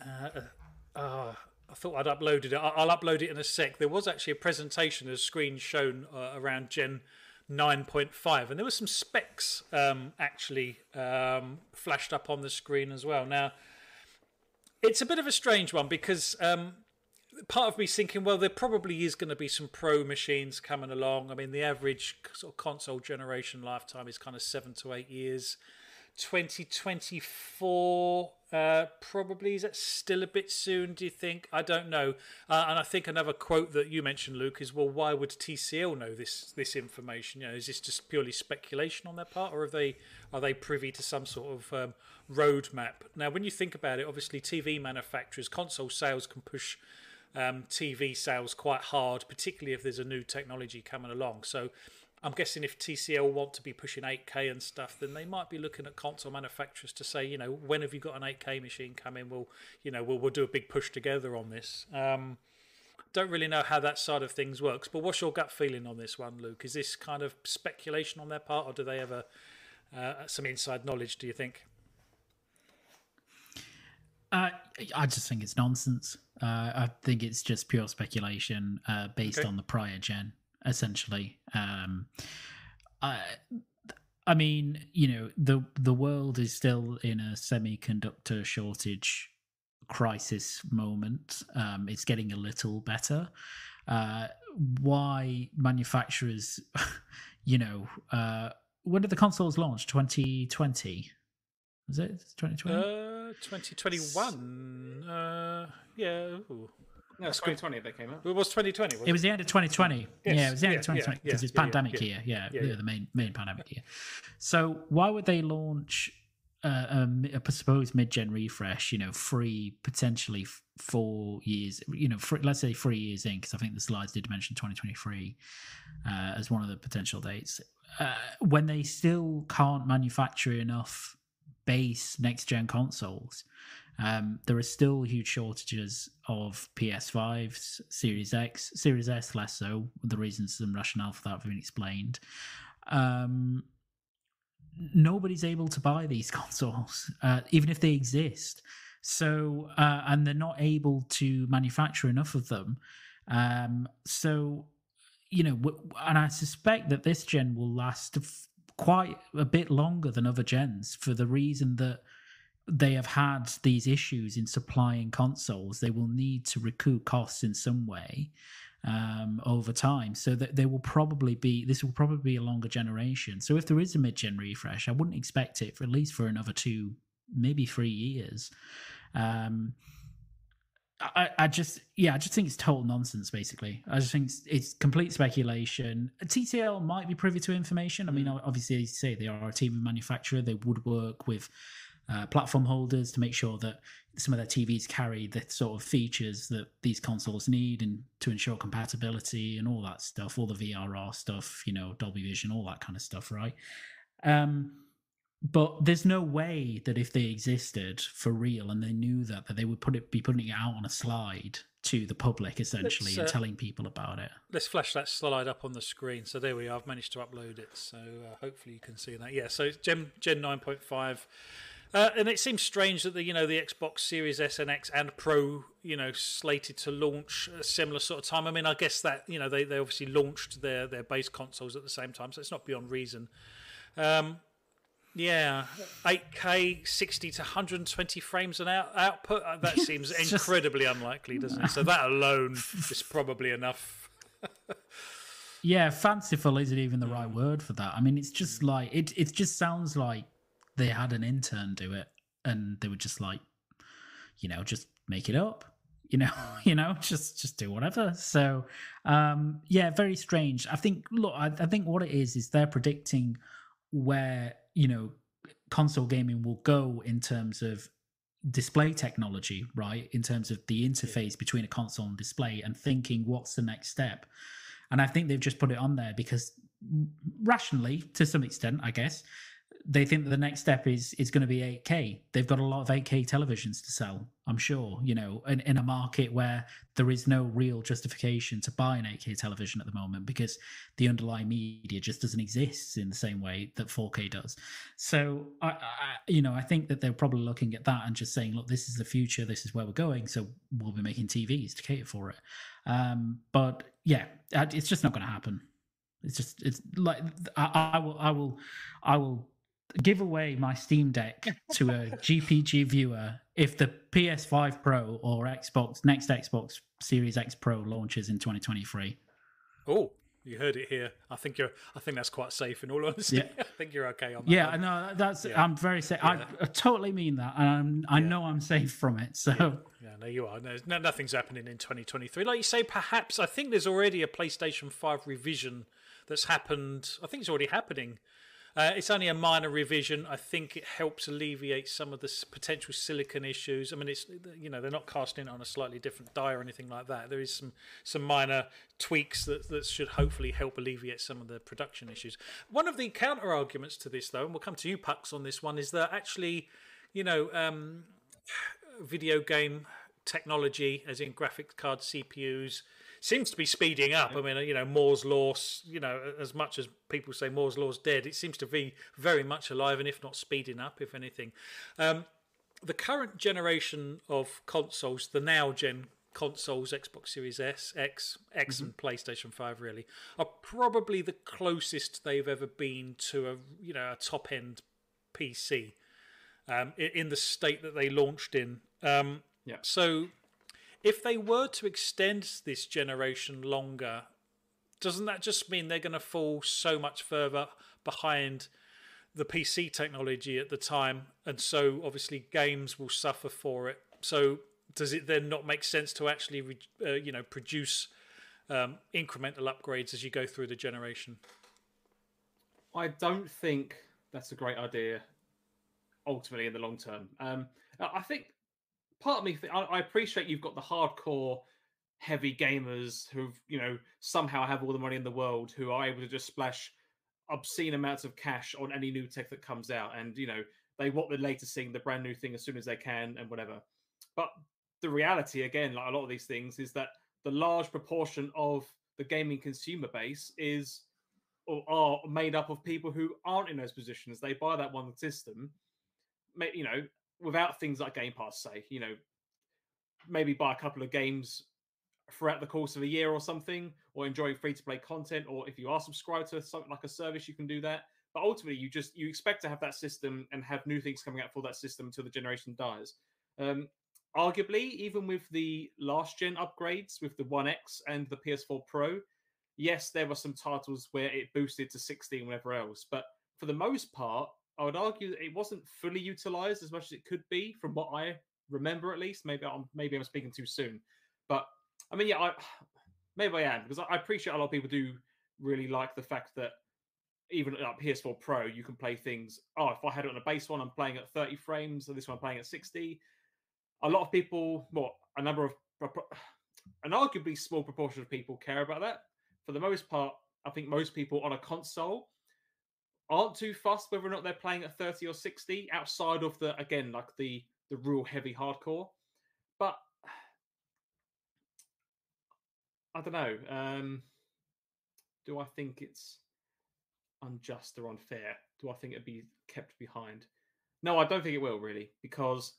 Speaker 1: Uh, uh, I thought I'd uploaded it. I'll upload it in a sec. There was actually a presentation, a screen shown uh, around Gen 9.5, and there were some specs um, actually um, flashed up on the screen as well. Now, it's a bit of a strange one because um, part of me thinking, well, there probably is going to be some pro machines coming along. I mean, the average sort of console generation lifetime is kind of seven to eight years. 2024 uh, probably? Is that still a bit soon do you think? I don't know. Uh, and i think another quote that you mentioned luke is well why would tcl know this this information? You know is this just purely speculation on their part or are they are they privy to some sort of um, roadmap? Now when you think about it obviously tv manufacturers console sales can push um, TV sales quite hard, particularly if there's a new technology coming along. So I'm guessing if TCL want to be pushing 8K and stuff, then they might be looking at console manufacturers to say, you know, when have you got an 8K machine coming? We'll, you know, we'll, we'll do a big push together on this. Um, don't really know how that side of things works, but what's your gut feeling on this one, Luke? Is this kind of speculation on their part, or do they have a, uh, some inside knowledge? Do you think?
Speaker 3: Uh, I just think it's nonsense. Uh, I think it's just pure speculation uh, based
Speaker 1: Okay.
Speaker 3: on the prior gen, essentially. Um, I, I mean, you know, the the world is still in a semiconductor shortage crisis moment. Um, it's getting a little better. Uh, why manufacturers, you know, uh, when did the consoles launch? Twenty twenty. Was it twenty twenty?
Speaker 1: Uh, 2021. Uh, yeah. ooh.
Speaker 2: No, it's 2020 they came out.
Speaker 1: It was 2020. wasn't
Speaker 3: It was the end of 2020.
Speaker 1: Yes,
Speaker 3: Yeah, it was the end
Speaker 1: yeah,
Speaker 3: of 2020 because
Speaker 1: yeah,
Speaker 3: it's
Speaker 1: yeah, yeah,
Speaker 3: pandemic
Speaker 1: yeah.
Speaker 3: year. Yeah,
Speaker 1: Yeah,
Speaker 3: the,
Speaker 1: yeah.
Speaker 3: the main main pandemic year. So why would they launch uh, a, mi- a supposed mid-gen refresh? You know, free potentially four years. You know, fr let's say three years in because I think the slides did mention 2023 uh, as one of the potential dates. Uh, when they still can't manufacture enough base next gen consoles. Um, there are still huge shortages of PS5s, Series X, Series S less so. The reasons and rationale for that have been explained. Um, nobody's able to buy these consoles, uh, even if they exist. So, uh, and they're not able to manufacture enough of them. Um, so, you know, and I suspect that this gen will last quite a bit longer than other gens for the reason that they have had these issues in supplying consoles. They will need to recoup costs in some way um, over time. So that they will probably be this will probably be a longer generation. So if there is a mid-gen refresh, I wouldn't expect it for at least for another two, maybe three years. Um, I, I just yeah I just think it's total nonsense basically. I just think it's, it's complete speculation. TCL might be privy to information. I mean obviously they say they are a team manufacturer they would work with uh, platform holders to make sure that some of their TVs carry the sort of features that these consoles need and to ensure compatibility and all that stuff all the VRR stuff you know Dolby Vision all that kind of stuff right? Um but there's no way that if they existed for real and they knew that that they would put it be putting it out on a slide to the public essentially
Speaker 1: Let's,
Speaker 3: and
Speaker 1: uh,
Speaker 3: telling people about it.
Speaker 1: Let's flash that slide up on the screen. So there we are. I've managed to upload it. So uh, hopefully you can see that. Yeah. So it's Gen Gen nine point five. Uh, and it seems strange that the you know the Xbox Series S and X and Pro you know slated to launch a similar sort of time. I mean, I guess that you know they, they obviously launched their their base consoles at the same time, so it's not beyond reason. Um, yeah, 8K, 60 to 120 frames an out- output. Uh, That seems
Speaker 3: just-
Speaker 1: incredibly unlikely, doesn't it? So that alone is probably enough.
Speaker 3: Yeah, fanciful isn't even the right word for that. I mean, it's just like it. It just sounds like they had an intern do it, and they were just like, you know, just make it up. You know, you know, just just do whatever. So, um, yeah, very strange. I think. Look, I, I think what it is is they're predicting where you know console gaming will go in terms of display technology, right? In terms of the interface between a console and display, and thinking what's the next step. And I think they've just put it on there because mm, rationally, to some extent, I guess, they think that the next step is is going to be 8K. They've got a lot of 8K televisions to sell, I'm sure, you know, in, in a market where there is no real justification to buy an 8K television at the moment because the underlying media just doesn't exist in the same way that 4K does. So, I, I you know, I think that they're probably looking at that and just saying, look, this is the future, this is where we're going, so we'll be making TVs to cater for it. Um, but yeah, it's just not going to happen. It's just it's like I, I will I will I will give away my Steam Deck to a GPG viewer if the PS5 Pro or Xbox next Xbox Series X Pro launches in 2023.
Speaker 1: Oh, you heard it here. I think you're. I think that's quite safe. In all honesty,
Speaker 3: Yeah.
Speaker 1: I think you're okay on that.
Speaker 3: Yeah, I
Speaker 1: one.
Speaker 3: know that's
Speaker 1: Yeah.
Speaker 3: I'm very safe. I,
Speaker 1: Yeah.
Speaker 3: I totally mean that, and I'm, I know I'm safe from it. So
Speaker 1: Yeah, no, you are. No, no, nothing's happening in 2023. Like you say, perhaps I think there's already a PlayStation 5 revision that's happened. I think it's already happening. Uh, it's only a minor revision. I think it helps alleviate some of the potential silicon issues. I mean, it's you know they're not casting it on a slightly different die or anything like that. There is some some minor tweaks that that should hopefully help alleviate some of the production issues. One of the counter arguments to this, though, and we'll come to you, Pucks, on this one, is that actually, you know, um, video game technology, as in graphics card CPUs, seems to be speeding up. I mean, you know, Moore's law. You know, as much as people say Moore's law's dead, it seems to be very much alive, and if not speeding up, if anything. Um, the current generation of consoles, the now gen consoles, Xbox Series S, X, X, and PlayStation Five, really, are probably the closest they've ever been to a you know a top end PC um, in the state that they launched in. Um,
Speaker 2: Yeah.
Speaker 1: So, if they were to extend this generation longer, doesn't that just mean they're going to fall so much further behind the PC technology at the time, and so obviously games will suffer for it? So, does it then not make sense to actually, uh, you know, produce um, incremental upgrades as you go through the generation?
Speaker 2: I don't think that's a great idea. Ultimately, in the long term, um, I I think part of me, th- I, I appreciate you've got the hardcore, heavy gamers who've you know somehow have all the money in the world who are able to just splash obscene amounts of cash on any new tech that comes out, and you know they want the latest thing, the brand new thing as soon as they can, and whatever. But the reality, again, like a lot of these things, is that the large proportion of the gaming consumer base is or are made up of people who aren't in those positions. They buy that one system, you know, without things like Game Pass, say, you know, maybe buy a couple of games throughout the course of a year or something, or enjoying free to play content, or if you are subscribed to something like a service, you can do that. But ultimately, you just you expect to have that system and have new things coming out for that system until the generation dies. Um, arguably, even with the last gen upgrades with the One X and the PS4 Pro, yes, there were some titles where it boosted to 60 and whatever else, but for the most part, I would argue that it wasn't fully utilized as much as it could be, from what I remember at least. Maybe I'm maybe I'm speaking too soon, but I mean, yeah, I, maybe I am because I appreciate a lot of people do really like the fact that even at PS4 Pro, you can play things. Oh, if I had it on a base one, I'm playing at 30 frames, and this one I'm playing at 60. A lot of people, well, a number of, an arguably small proportion of people care about that. For the most part, I think most people on a console aren't too fussed whether or not they're playing at 30 or 60 outside of the again like the the real heavy hardcore. But I don't know. Um, do I think it's unjust or unfair? Do I think it'd be kept behind? No, I don't think it will really, because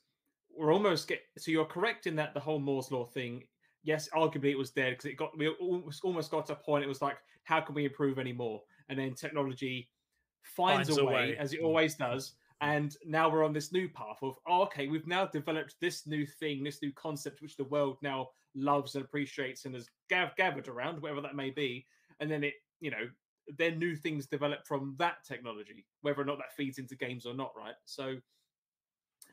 Speaker 2: we're almost get. So you're correct in that the whole Moore's law thing. Yes, arguably it was dead because it got we almost got to a point. It was like, how can we improve anymore? And then technology finds, finds a, way, way, as it always does. And now we're on this new path of, oh, okay, we've now developed this new thing, this new concept, which the world now loves and appreciates and has gav- gathered around, whatever that may be. And then it, you know, then new things develop from that technology, whether or not that feeds into games or not, right? So,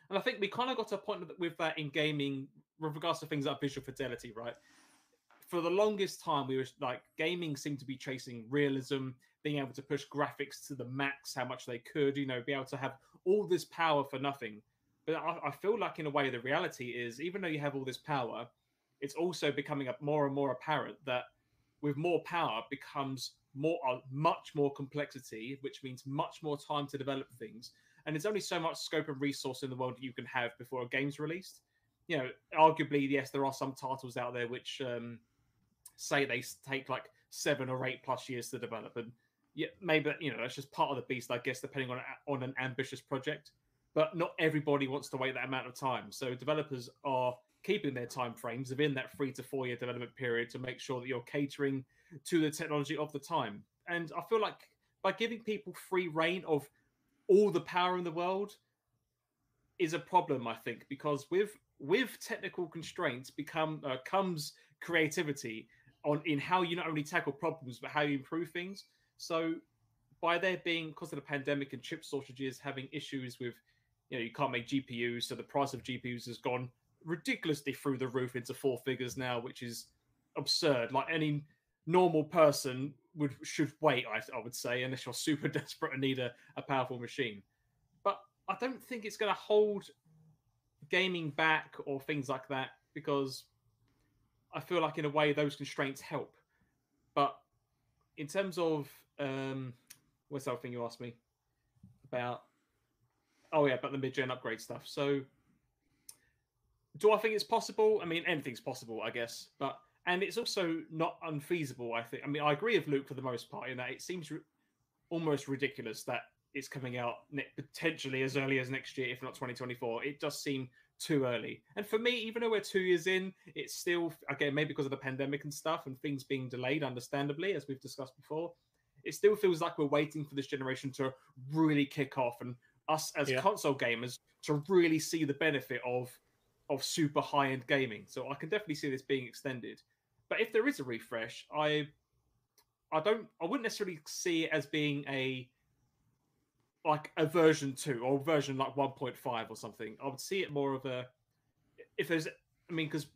Speaker 2: and I think we kind of got to a point with that in gaming with regards to things like visual fidelity, right? For the longest time, we were like gaming seemed to be chasing realism, being able to push graphics to the max, how much they could, you know, be able to have all this power for nothing. But I, I feel like, in a way, the reality is, even though you have all this power, it's also becoming more and more apparent that with more power becomes more uh, much more complexity, which means much more time to develop things. And there's only so much scope and resource in the world that you can have before a game's released. You know, arguably, yes, there are some titles out there which um, say they take like seven or eight plus years to develop, and yeah, maybe you know that's just part of the beast, I guess, depending on on an ambitious project. But not everybody wants to wait that amount of time. So developers are keeping their time frames within that three to four year development period to make sure that you're catering to the technology of the time. And I feel like by giving people free reign of all the power in the world is a problem, I think, because with with technical constraints become uh, comes creativity on in how you not only tackle problems but how you improve things. So by there being because of the pandemic and chip shortages having issues with you know you can't make GPUs, so the price of GPUs has gone ridiculously through the roof into four figures now, which is absurd. Like any normal person would should wait, I, I would say, unless you're super desperate and need a, a powerful machine. But I don't think it's going to hold gaming back or things like that because I feel like in a way those constraints help. But in terms of um, what's the other thing you asked me about? Oh yeah, about the mid-gen upgrade stuff. So do I think it's possible? I mean, anything's possible, I guess, but and it's also not unfeasible. I think. I mean, I agree with Luke for the most part in that it seems almost ridiculous that it's coming out ne- potentially as early as next year, if not 2024. It does seem too early. And for me, even though we're two years in, it's still again maybe because of the pandemic and stuff and things being delayed, understandably, as we've discussed before. It still feels like we're waiting for this generation to really kick off and us as yeah. console gamers to really see the benefit of of super high end gaming. So I can definitely see this being extended. But if there is a refresh, I I don't I wouldn't necessarily see it as being a like a version 2 or version like 1.5 or something. I would see it more of a if there's I mean cuz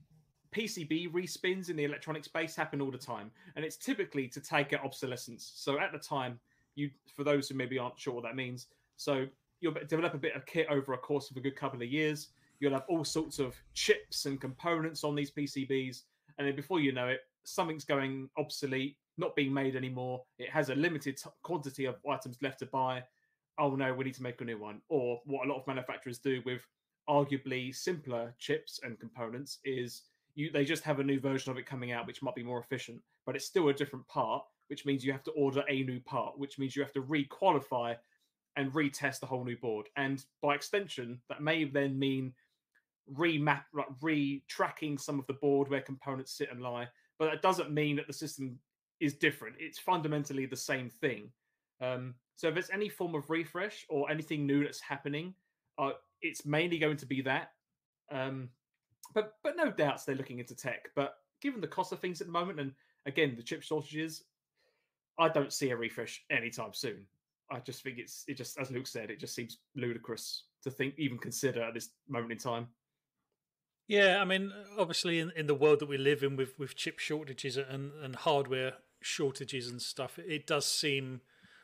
Speaker 2: PCB respins in the electronic space happen all the time and it's typically to take out obsolescence. So at the time you for those who maybe aren't sure what that means, so you'll develop a bit of kit over a course of a good couple of years You'll have all sorts of chips and components on these PCBs, and then before you know it, something's going obsolete, not being made anymore. It has a limited t- quantity of items left to buy. Oh no, we need to make a new one. Or what a lot of manufacturers do with arguably simpler chips and components is you they just have a new version of it coming out which might be more efficient, but it's still a different part, which means you have to order a new part, which means you have to re-qualify and retest the whole new board. And by extension, that may then mean remap, like re-tracking some of the board where components sit and lie. But that doesn't mean that the system is different. It's fundamentally the same thing. Um, so if there's any form of refresh or anything new that's happening, uh, it's mainly going to be that. Um, but but no doubts they're looking into tech. But given the cost of things at the moment, and again the chip shortages, I don't see a refresh anytime soon. I just think it's it just as Luke said, it just seems ludicrous to think even consider at this moment in time.
Speaker 1: Yeah, I mean, obviously, in, in the world that we live in, with with chip shortages and and hardware shortages and stuff, it does seem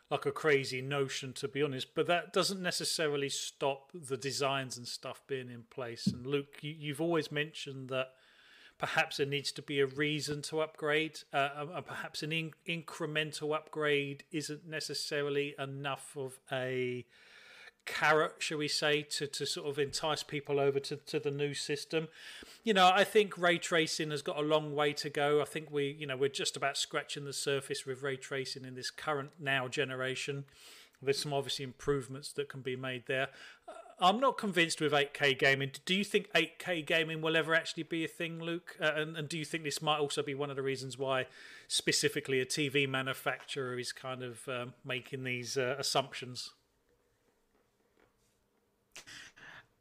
Speaker 1: like a crazy notion to be honest. But that doesn't necessarily stop the designs and stuff being in place. And Luke, you, you've always mentioned that perhaps there needs to be a reason to upgrade. Uh, uh, perhaps an in- incremental upgrade isn't necessarily enough of a carrot, shall we say, to, to sort of entice people over to, to the new system. You know, I think ray tracing has got a long way to go. I think we, you know, we're just about scratching the surface with ray tracing in this current now generation. There's some obviously improvements that can be made there. I'm not convinced with 8K gaming. Do you think 8K gaming will ever actually be a thing, Luke? Uh, and, and, do you think this might also be one of the reasons why, specifically, a TV manufacturer is kind of um, making these uh, assumptions?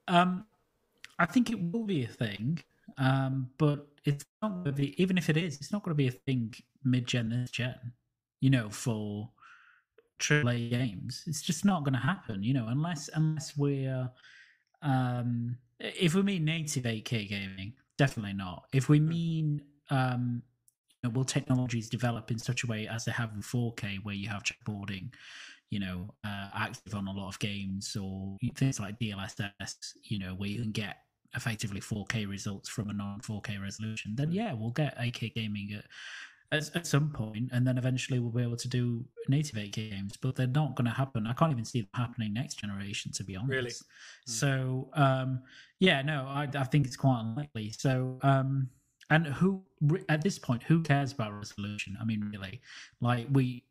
Speaker 3: Um, I think it will be a thing, um, but it's not going to be. Even if it is, it's not going to be a thing mid-gen this gen. You know, for AAA games. It's just not going to happen, you know, unless unless we're um, if we mean native 8K gaming, definitely not. If we mean um, you know, will technologies develop in such a way as they have in 4K, where you have checkerboarding, you know, uh, active on a lot of games, or things like DLSS, you know, where you can get effectively 4K results from a non 4K resolution, then hmm. yeah, we'll get 8K gaming at at, at some point, and then eventually we'll be able to do native 8K games. But they're not going to happen. I can't even see them happening next generation, to be honest.
Speaker 1: Really? Mm.
Speaker 3: So um, yeah, no, I, I think it's quite unlikely. So um, and who at this point, who cares about resolution? I mean, really, like we,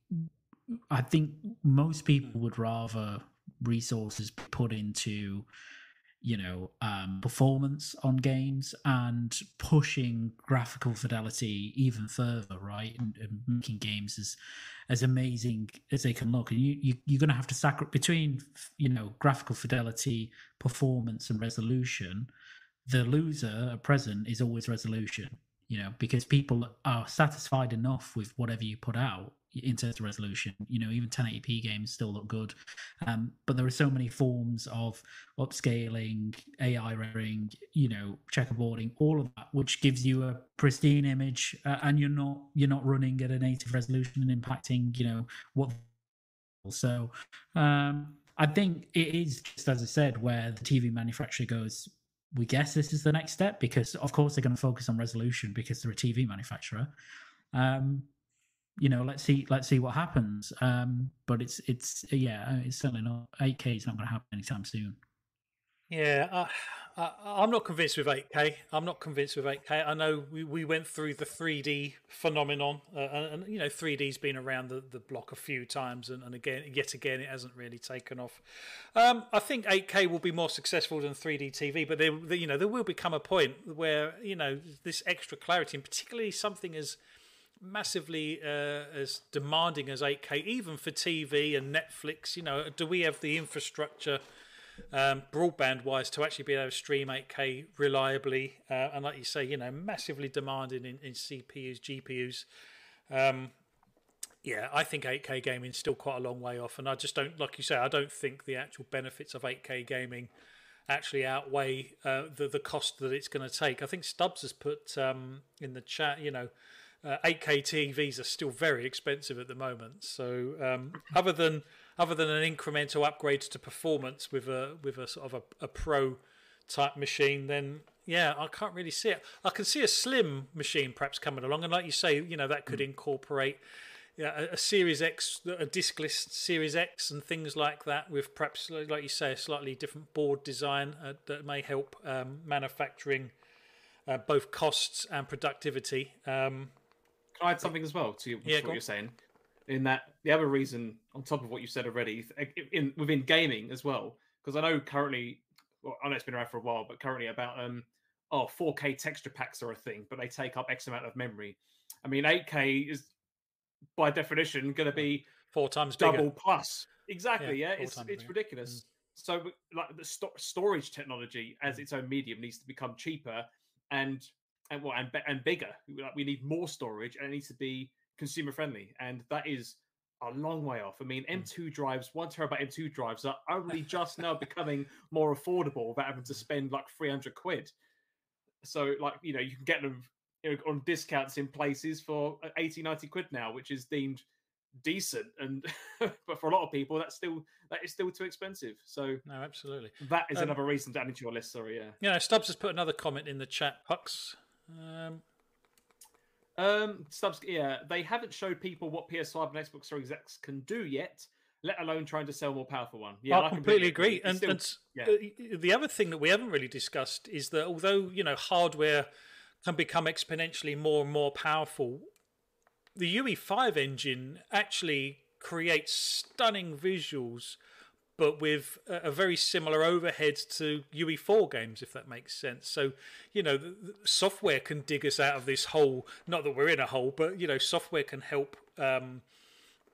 Speaker 3: I think most people would rather resources put into you know um, performance on games and pushing graphical fidelity even further right? And, and, making games as as amazing as they can look. And you, you you're going to have to sacrifice between you know graphical fidelity performance and resolution the loser at present is always resolution you know because people are satisfied enough with whatever you put out in terms of resolution. You know, even 1080p games still look good, um, but there are so many forms of upscaling, AI rendering, you know, checkerboarding, all of that, which gives you a pristine image, uh, and you're not you're not running at a native resolution and impacting, you know, what. So, um, I think it is just as I said, where the TV manufacturer goes. We guess this is the next step because, of course, they're going to focus on resolution because they're a TV manufacturer. Um, you know, let's see, let's see what happens. Um, but it's it's yeah, it's certainly not 8K is not going to happen anytime soon.
Speaker 1: Yeah, I, am not convinced with 8K. I'm not convinced with 8K. I know we, we went through the 3D phenomenon, uh, and, and, you know 3D's been around the, the block a few times, and, and again, yet again, it hasn't really taken off. Um, I think 8K will be more successful than 3D TV, but there, you know, there will become a point where you know this extra clarity, and particularly something as massively uh, as demanding as 8K, even for TV and Netflix. You know, do we have the infrastructure, um, broadband wise, to actually be able to stream 8K reliably? Uh, and like you say, you know, massively demanding in, in CPUs, GPUs. Um, yeah, I think 8K gaming is still quite a long way off, and I just don't, like you say, I don't think the actual benefits of 8K gaming actually outweigh uh, the the cost that it's going to take. I think Stubbs has put um, in the chat, you know, uh, 8K TVs are still very expensive at the moment. So um, other than other than an incremental upgrade to performance with a with a sort of a, a pro type machine, then yeah, I can't really see it. I can see a slim machine perhaps coming along, and like you say, you know that could mm. incorporate yeah, a, a, Series X, a diskless Series X, and things like that, with perhaps, like you say, a slightly different board design uh, that may help um, manufacturing uh, both costs and productivity. Um,
Speaker 2: can I add something as well to yeah, what you're saying? In that the other reason, on top of what you said already, in within gaming as well, because I know currently, well, I know it's been around for a while, but currently about um, oh, 4K texture packs are a thing, but they take up X amount of memory. I mean, 8K is by definition going to be
Speaker 1: four times
Speaker 2: double
Speaker 1: bigger.
Speaker 2: plus. Exactly, yeah, yeah. it's it's bigger. ridiculous. Mm. So, like the st- storage technology as mm. its own medium needs to become cheaper and and well and, and bigger. Like we need more storage, and it needs to be consumer friendly, and that is a long way off. I mean, M2 hmm. drives, one terabyte M2 drives are only just now becoming more affordable without having to hmm. spend like 300 quid. So, like, you know, you can get them you know, on discounts in places for uh, 80, 90 quid now, which is deemed decent. And but for a lot of people, that's still that is still too expensive. So
Speaker 1: no, absolutely,
Speaker 2: that is um, another reason to add into your list. Sorry, yeah.
Speaker 1: Yeah, Stubbs has put another comment in the chat. Hux Um,
Speaker 2: Um, subs- yeah, they haven't showed people what PS5 and Xbox Series X can do yet, let alone trying to sell more powerful one. Yeah,
Speaker 1: I completely agree.
Speaker 2: It's
Speaker 1: And,
Speaker 2: still-
Speaker 1: and
Speaker 2: yeah.
Speaker 1: uh, the other thing that we haven't really discussed is that although you know hardware can become exponentially more and more powerful, the UE5 engine actually creates stunning visuals, but with a, very similar overhead to UE4 games, if that makes sense. So you know, software can dig us out of this hole. Not that we're in a hole, but you know, software can help. Um,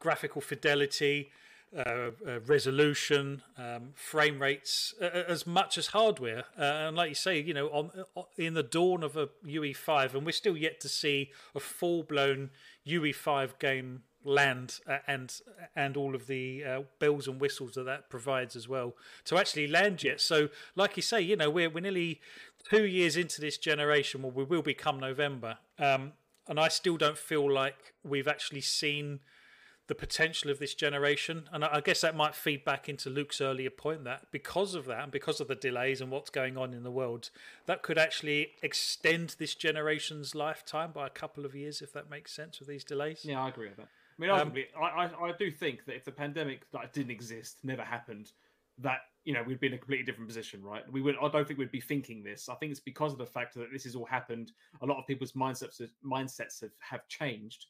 Speaker 1: graphical fidelity, uh, uh, resolution, um, frame rates, uh, as much as hardware. Uh, and like you say, you know, on, uh, in the dawn of a UE5, and we're still yet to see a full-blown UE5 game land uh, and and all of the uh, bells and whistles that that provides as well to actually land yet. So, like you say, you know, we're we're nearly two years into this generation. Well, we will become November, um, and I still don't feel like we've actually seen the potential of this generation. And I I guess that might feed back into Luke's earlier point that because of that and because of the delays and what's going on in the world, that could actually extend this generation's lifetime by a couple of years, if that makes sense with these delays.
Speaker 2: Yeah, I agree with that. I mean,
Speaker 1: Um,
Speaker 2: I, I, I do think that if the pandemic like didn't exist, never happened, that you know we'd be in a completely different position, right? We would. I don't think we'd be thinking this. I think it's because of the fact that this has all happened. A lot of people's mindsets have, mindsets have, have changed,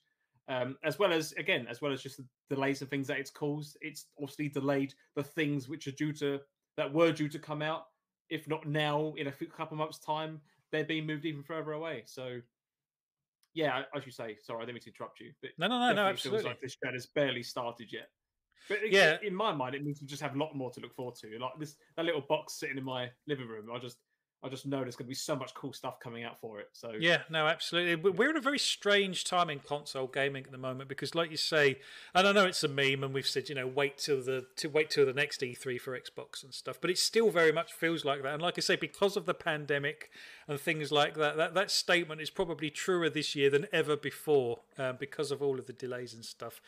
Speaker 2: um, as well as again, as well as just the delays and things that it's caused. It's obviously delayed the things which are due to that were due to come out. If not now, in a few, couple of months' time, they're being moved even further away. So yeah, as you say, sorry, I didn't mean to interrupt you, but
Speaker 1: No, no, no, no, absolutely.
Speaker 2: feels like this gen has barely started yet. But
Speaker 1: Yeah.
Speaker 2: in my mind, it means we just have a lot more to look forward to. Like this, that little box sitting in my living room, I just, I just know there's going to be so much cool stuff coming out for it. So
Speaker 1: Yeah, no, absolutely. We- We're in a very strange time in console gaming at the moment because, like you say, and I know it's a meme, and we've said, you know, wait till the to wait till the next E3 for Xbox and stuff, but it still very much feels like that. And like I say, because of the pandemic and things like that, that, that statement is probably truer this year than ever before um, because of all of the delays and stuff.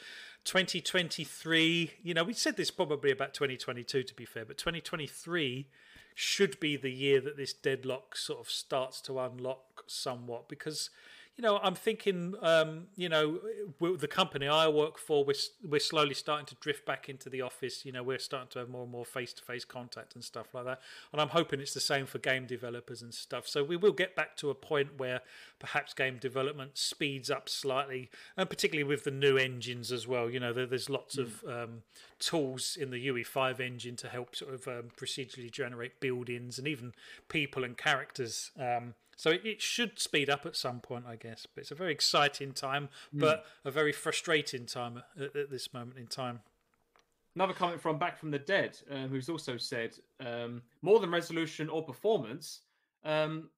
Speaker 1: 2023, you know, we said this probably about 2022 to be fair, but 2023 should be the year that this deadlock sort of starts to unlock somewhat because you know i'm thinking um, you know the company i work for we're, we're slowly starting to drift back into the office. You know we're starting to have more and more face-to-face contact and stuff like that. And i'm hoping it's the same for game developers and stuff. So we will get back to a point where perhaps game development speeds up slightly and particularly with the new engines as well. You know there, there's lots of um, tools in the UE5 engine to help sort of um, procedurally generate buildings and even people and characters. Um, so it, it should speed up at some point, I guess. But it's a very exciting time, but a very frustrating time at, at this moment in time.
Speaker 2: Another comment from Back from the Dead, uh, who's also said um, more than resolution or performance, um,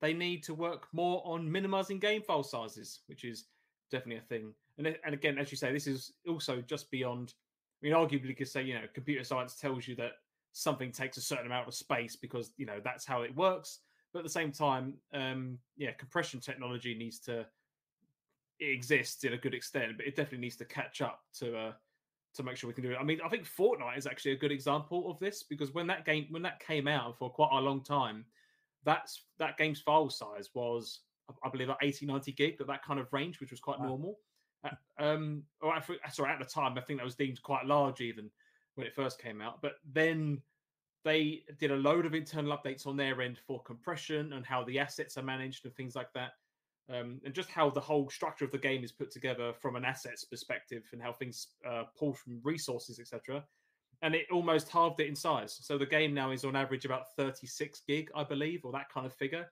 Speaker 2: they need to work more on minimizing game file sizes, which is definitely a thing. And and again, as you say, this is also just beyond. I mean, arguably, you could say you know, computer science tells you that something takes a certain amount of space because you know that's how it works. But at the same time, um, yeah, compression technology needs to it exists in a good extent, but it definitely needs to catch up to uh, to make sure we can do it. I mean, I think Fortnite is actually a good example of this because when that game when that came out for quite a long time, that's that game's file size was I- believe like 80, 90 gig, but that kind of range, which was quite
Speaker 3: Wow.
Speaker 2: normal. Uh, Um, or I think- sorry, at the time, I think that was deemed quite large even when it first came out. But then they did a load of internal updates on their end for compression and how the assets are managed and things like that um, and just how the whole structure of the game is put together from an assets perspective and how things uh, pull from resources, etc. And it almost halved it in size. So the game now is on average about 36 gig, I believe, or that kind of figure.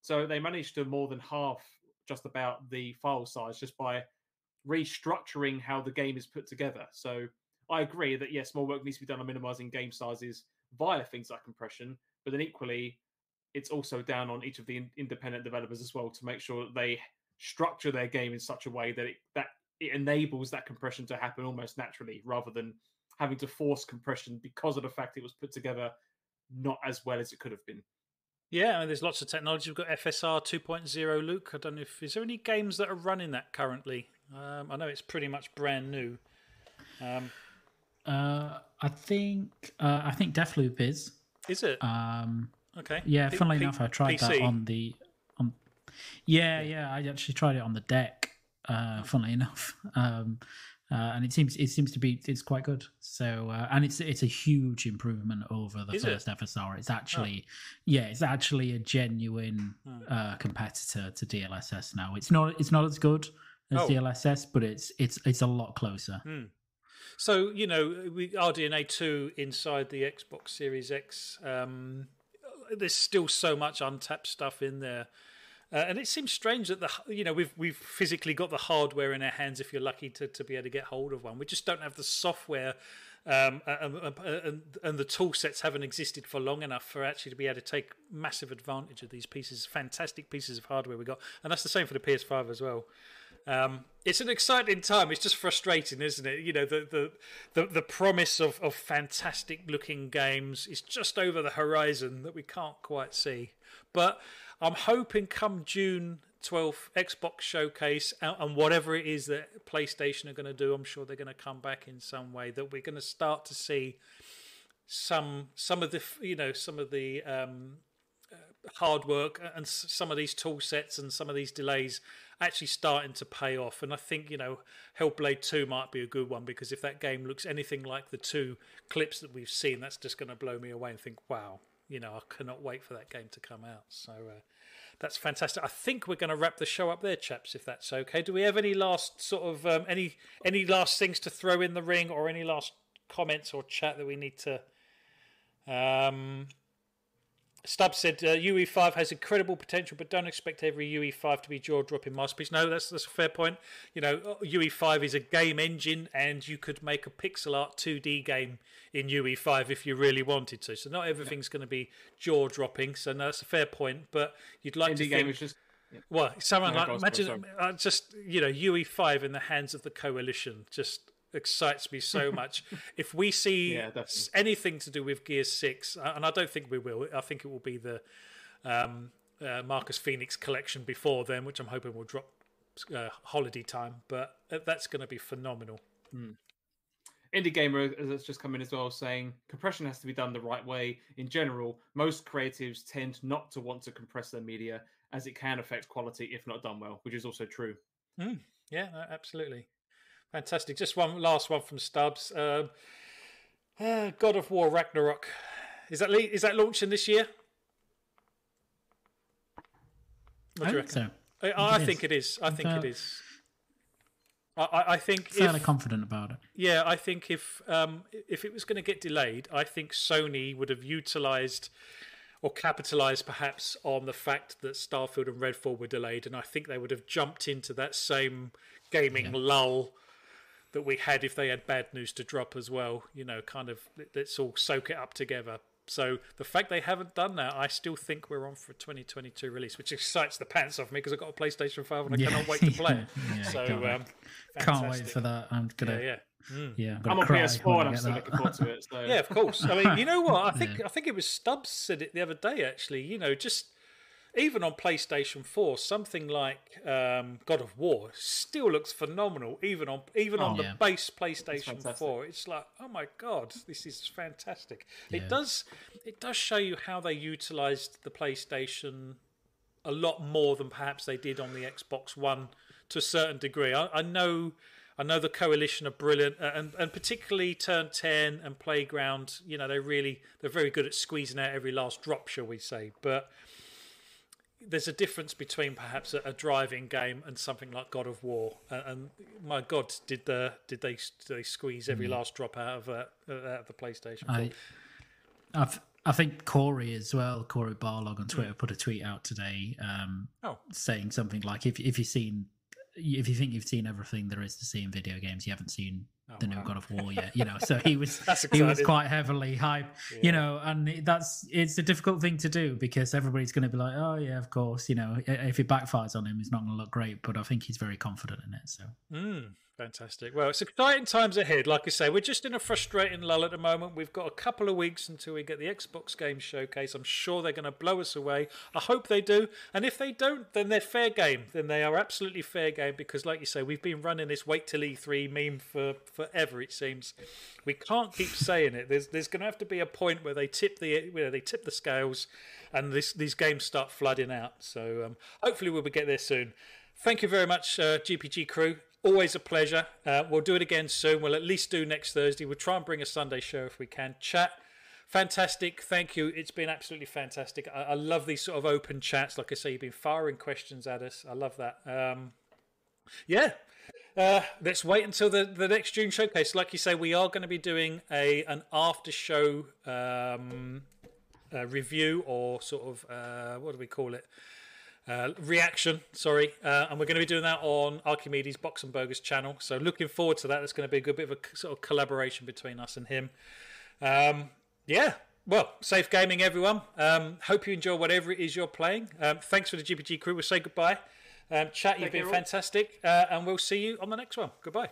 Speaker 2: So they managed to more than half just about the file size just by restructuring how the game is put together. So I agree that yes, more work needs to be done on minimizing game sizes via things like compression, but then equally, it's also down on each of the in- independent developers as well to make sure that they structure their game in such a way that it that it enables that compression to happen almost naturally, rather than having to force compression because of the fact it was put together not as well as it could have been.
Speaker 1: Yeah, and there's lots of technology. We've got FSR 2.0, Luke. I don't know if is there any games that are running that currently. Um, I know it's pretty much brand new. Um,
Speaker 3: Uh, I think uh, I think Deathloop is.
Speaker 1: is it
Speaker 3: Um,
Speaker 1: okay?
Speaker 3: yeah,
Speaker 1: P-
Speaker 3: funnily
Speaker 1: P-
Speaker 3: enough, I tried that on the on. Yeah, yeah. I actually tried it on the deck. Uh, funnily enough, um, uh, and it seems it seems to be it's quite good. So uh, and it's it's a huge improvement over the
Speaker 1: Is it?
Speaker 3: first FSR. It's actually yeah, it's actually a genuine uh, competitor to DLSS now. It's not it's not as good as
Speaker 1: Oh.
Speaker 3: DLSS, but it's it's it's a lot closer.
Speaker 1: So you know, we RDNA two inside the Xbox Series X. Um, there's still so much untapped stuff in there, uh, and it seems strange that the you know we've we've physically got the hardware in our hands if you're lucky to, to be able to get hold of one. We just don't have the software. Um, and, and, and the tool sets haven't existed for long enough for actually to be able to take massive advantage of these pieces, fantastic pieces of hardware we got, and that's the same for the PS5 as well. Um, it's an exciting time. It's just frustrating, isn't it? You know, the the the, the promise of, of fantastic looking games is just over the horizon that we can't quite see. But I'm hoping come June 12th Xbox showcase and, and whatever it is that PlayStation are going to do, I'm sure they're going to come back in some way that we're going to start to see some some of the you know some of the um, hard work and some of these tool sets and some of these delays actually starting to pay off. And I think, you know, Hellblade 2 might be a good one because if that game looks anything like the two clips that we've seen, that's just going to blow me away and think, wow, you know, I cannot wait for that game to come out. So uh, that's fantastic. I think we're going to wrap the show up there, chaps, if that's okay. Do we have any last sort of um, any any last things to throw in the ring or any last comments or chat that we need to um, Stubb said uh, UE5 has incredible potential, but don't expect every UE5 to be jaw-dropping masterpiece. No, that's that's a fair point. You know, UE5 is a game engine, and you could make a pixel art 2D game in UE5 if you really wanted to. So not everything's going to be jaw-dropping. So no, that's a fair point. But you'd like to
Speaker 2: Indie
Speaker 1: think
Speaker 2: game is just
Speaker 1: well, someone
Speaker 2: No,
Speaker 1: like imagine uh, just you know UE5 in the hands of the coalition just excites me so much. if we see
Speaker 2: Yeah,
Speaker 1: anything to do with Gear Six, uh, and I don't think we will. I think it will be the um, uh, Marcus Phoenix collection before then, which I'm hoping will drop uh, holiday time. But uh, that's going to be phenomenal.
Speaker 2: Indie Gamer has just come in as well saying compression has to be done the right way. In general, most creatives tend not to want to compress their media as it can affect quality if not done well, which is also true.
Speaker 1: Yeah, absolutely. Fantastic. Just one last one from Stubbs. Um, uh, God of War Ragnarok. Is that le- is that launching this year? What
Speaker 3: I
Speaker 1: do you
Speaker 3: think
Speaker 1: reckon?
Speaker 3: so.
Speaker 1: I, I
Speaker 3: it
Speaker 1: think it is. I think it
Speaker 3: fairly-
Speaker 1: I, I- think
Speaker 3: Fairly
Speaker 1: if,
Speaker 3: confident about it.
Speaker 1: yeah, I think if um, if it was going to get delayed, I think Sony would have utilized or capitalized perhaps on the fact that Starfield and Redfall were delayed, and I think they would have jumped into that same gaming lull that we had if they had bad news to drop as well. You know, kind of let's all soak it up together. So the fact they haven't done that, I still think we're on for a 2022 release, which excites the pants off me because I've got a PlayStation 5 and I
Speaker 3: Yeah.
Speaker 1: cannot wait to play it.
Speaker 3: Yeah,
Speaker 1: so
Speaker 3: can't wait.
Speaker 1: um,
Speaker 3: Can't wait for that. I'm gonna
Speaker 1: yeah. Mm.
Speaker 3: yeah. I'm,
Speaker 2: I'm on PS4 and
Speaker 3: I
Speaker 2: I'm still looking forward to it. So
Speaker 1: Yeah, of course. I mean, you know what? I think I think it was Stubbs said it the other day. Actually, you know, just even on PlayStation Four, something like um, God of War still looks phenomenal. Even on even on the base PlayStation
Speaker 2: fantastic.
Speaker 1: Four, it's like, oh my god, this is fantastic.
Speaker 3: Yeah.
Speaker 1: It does it does show you how they utilized the PlayStation a lot more than perhaps they did on the Xbox One to a certain degree. I, I know, I know the coalition are brilliant, and and particularly Turn Ten and Playground. You know, they really they're very good at squeezing out every last drop, shall we say? But there's a difference between perhaps a, a driving game and something like God of War. And, and my God, did the did they did they squeeze every last drop out of uh, out of the PlayStation?
Speaker 3: I, I've, I think Cory as well, Cory Barlog on Twitter, put a tweet out today um,
Speaker 1: Oh.
Speaker 3: saying something like, "If if you've seen, if you think you've seen everything there is to see in video games, you haven't seen the new God of War yet." You know, so he was he was quite heavily hyped. You know, and that's it's a difficult thing to do because everybody's going to be like, "Oh yeah, of course." You know, if it backfires on him, it's not going to look great. But I think he's very confident in it. So
Speaker 1: Mm, fantastic. Well, it's exciting times ahead. Like I say, we're just in a frustrating lull at the moment. We've got a couple of weeks until we get the Xbox Game Showcase. I'm sure they're going to blow us away. I hope they do. And if they don't, then they're fair game. Then they are absolutely fair game because, like you say, we've been running this wait till E3 meme for, for forever. It seems we can't keep saying it. There's there's going to have to be a point where they tip the you know, they tip the scales, and this, these games start flooding out. So um, hopefully we'll get there soon. Thank you very much, uh, GPG crew. Always a pleasure. Uh, we'll do it again soon. We'll at least do next Thursday. We'll try and bring a Sunday show if we can. Chat fantastic. Thank you. It's been absolutely fantastic. I, I, love these sort of open chats. Like I say, you've been firing questions at us. I love that. Um, yeah. Uh, let's wait until the, the next June showcase. Like you say, we are going to be doing a an after show um, uh, review or sort of uh, what do we call it? Uh, reaction, sorry, uh, and we're going to be doing that on Archimedes Box and Burgers channel. So looking forward to that. It's going to be a good bit of a sort of collaboration between us and him. Um, yeah. Well, safe gaming, everyone. Um, hope you enjoy whatever it is you're playing. Um, thanks for the GPG crew. We'll say goodbye. Um, chat, you've been fantastic, uh, and we'll see you on the next one. Goodbye.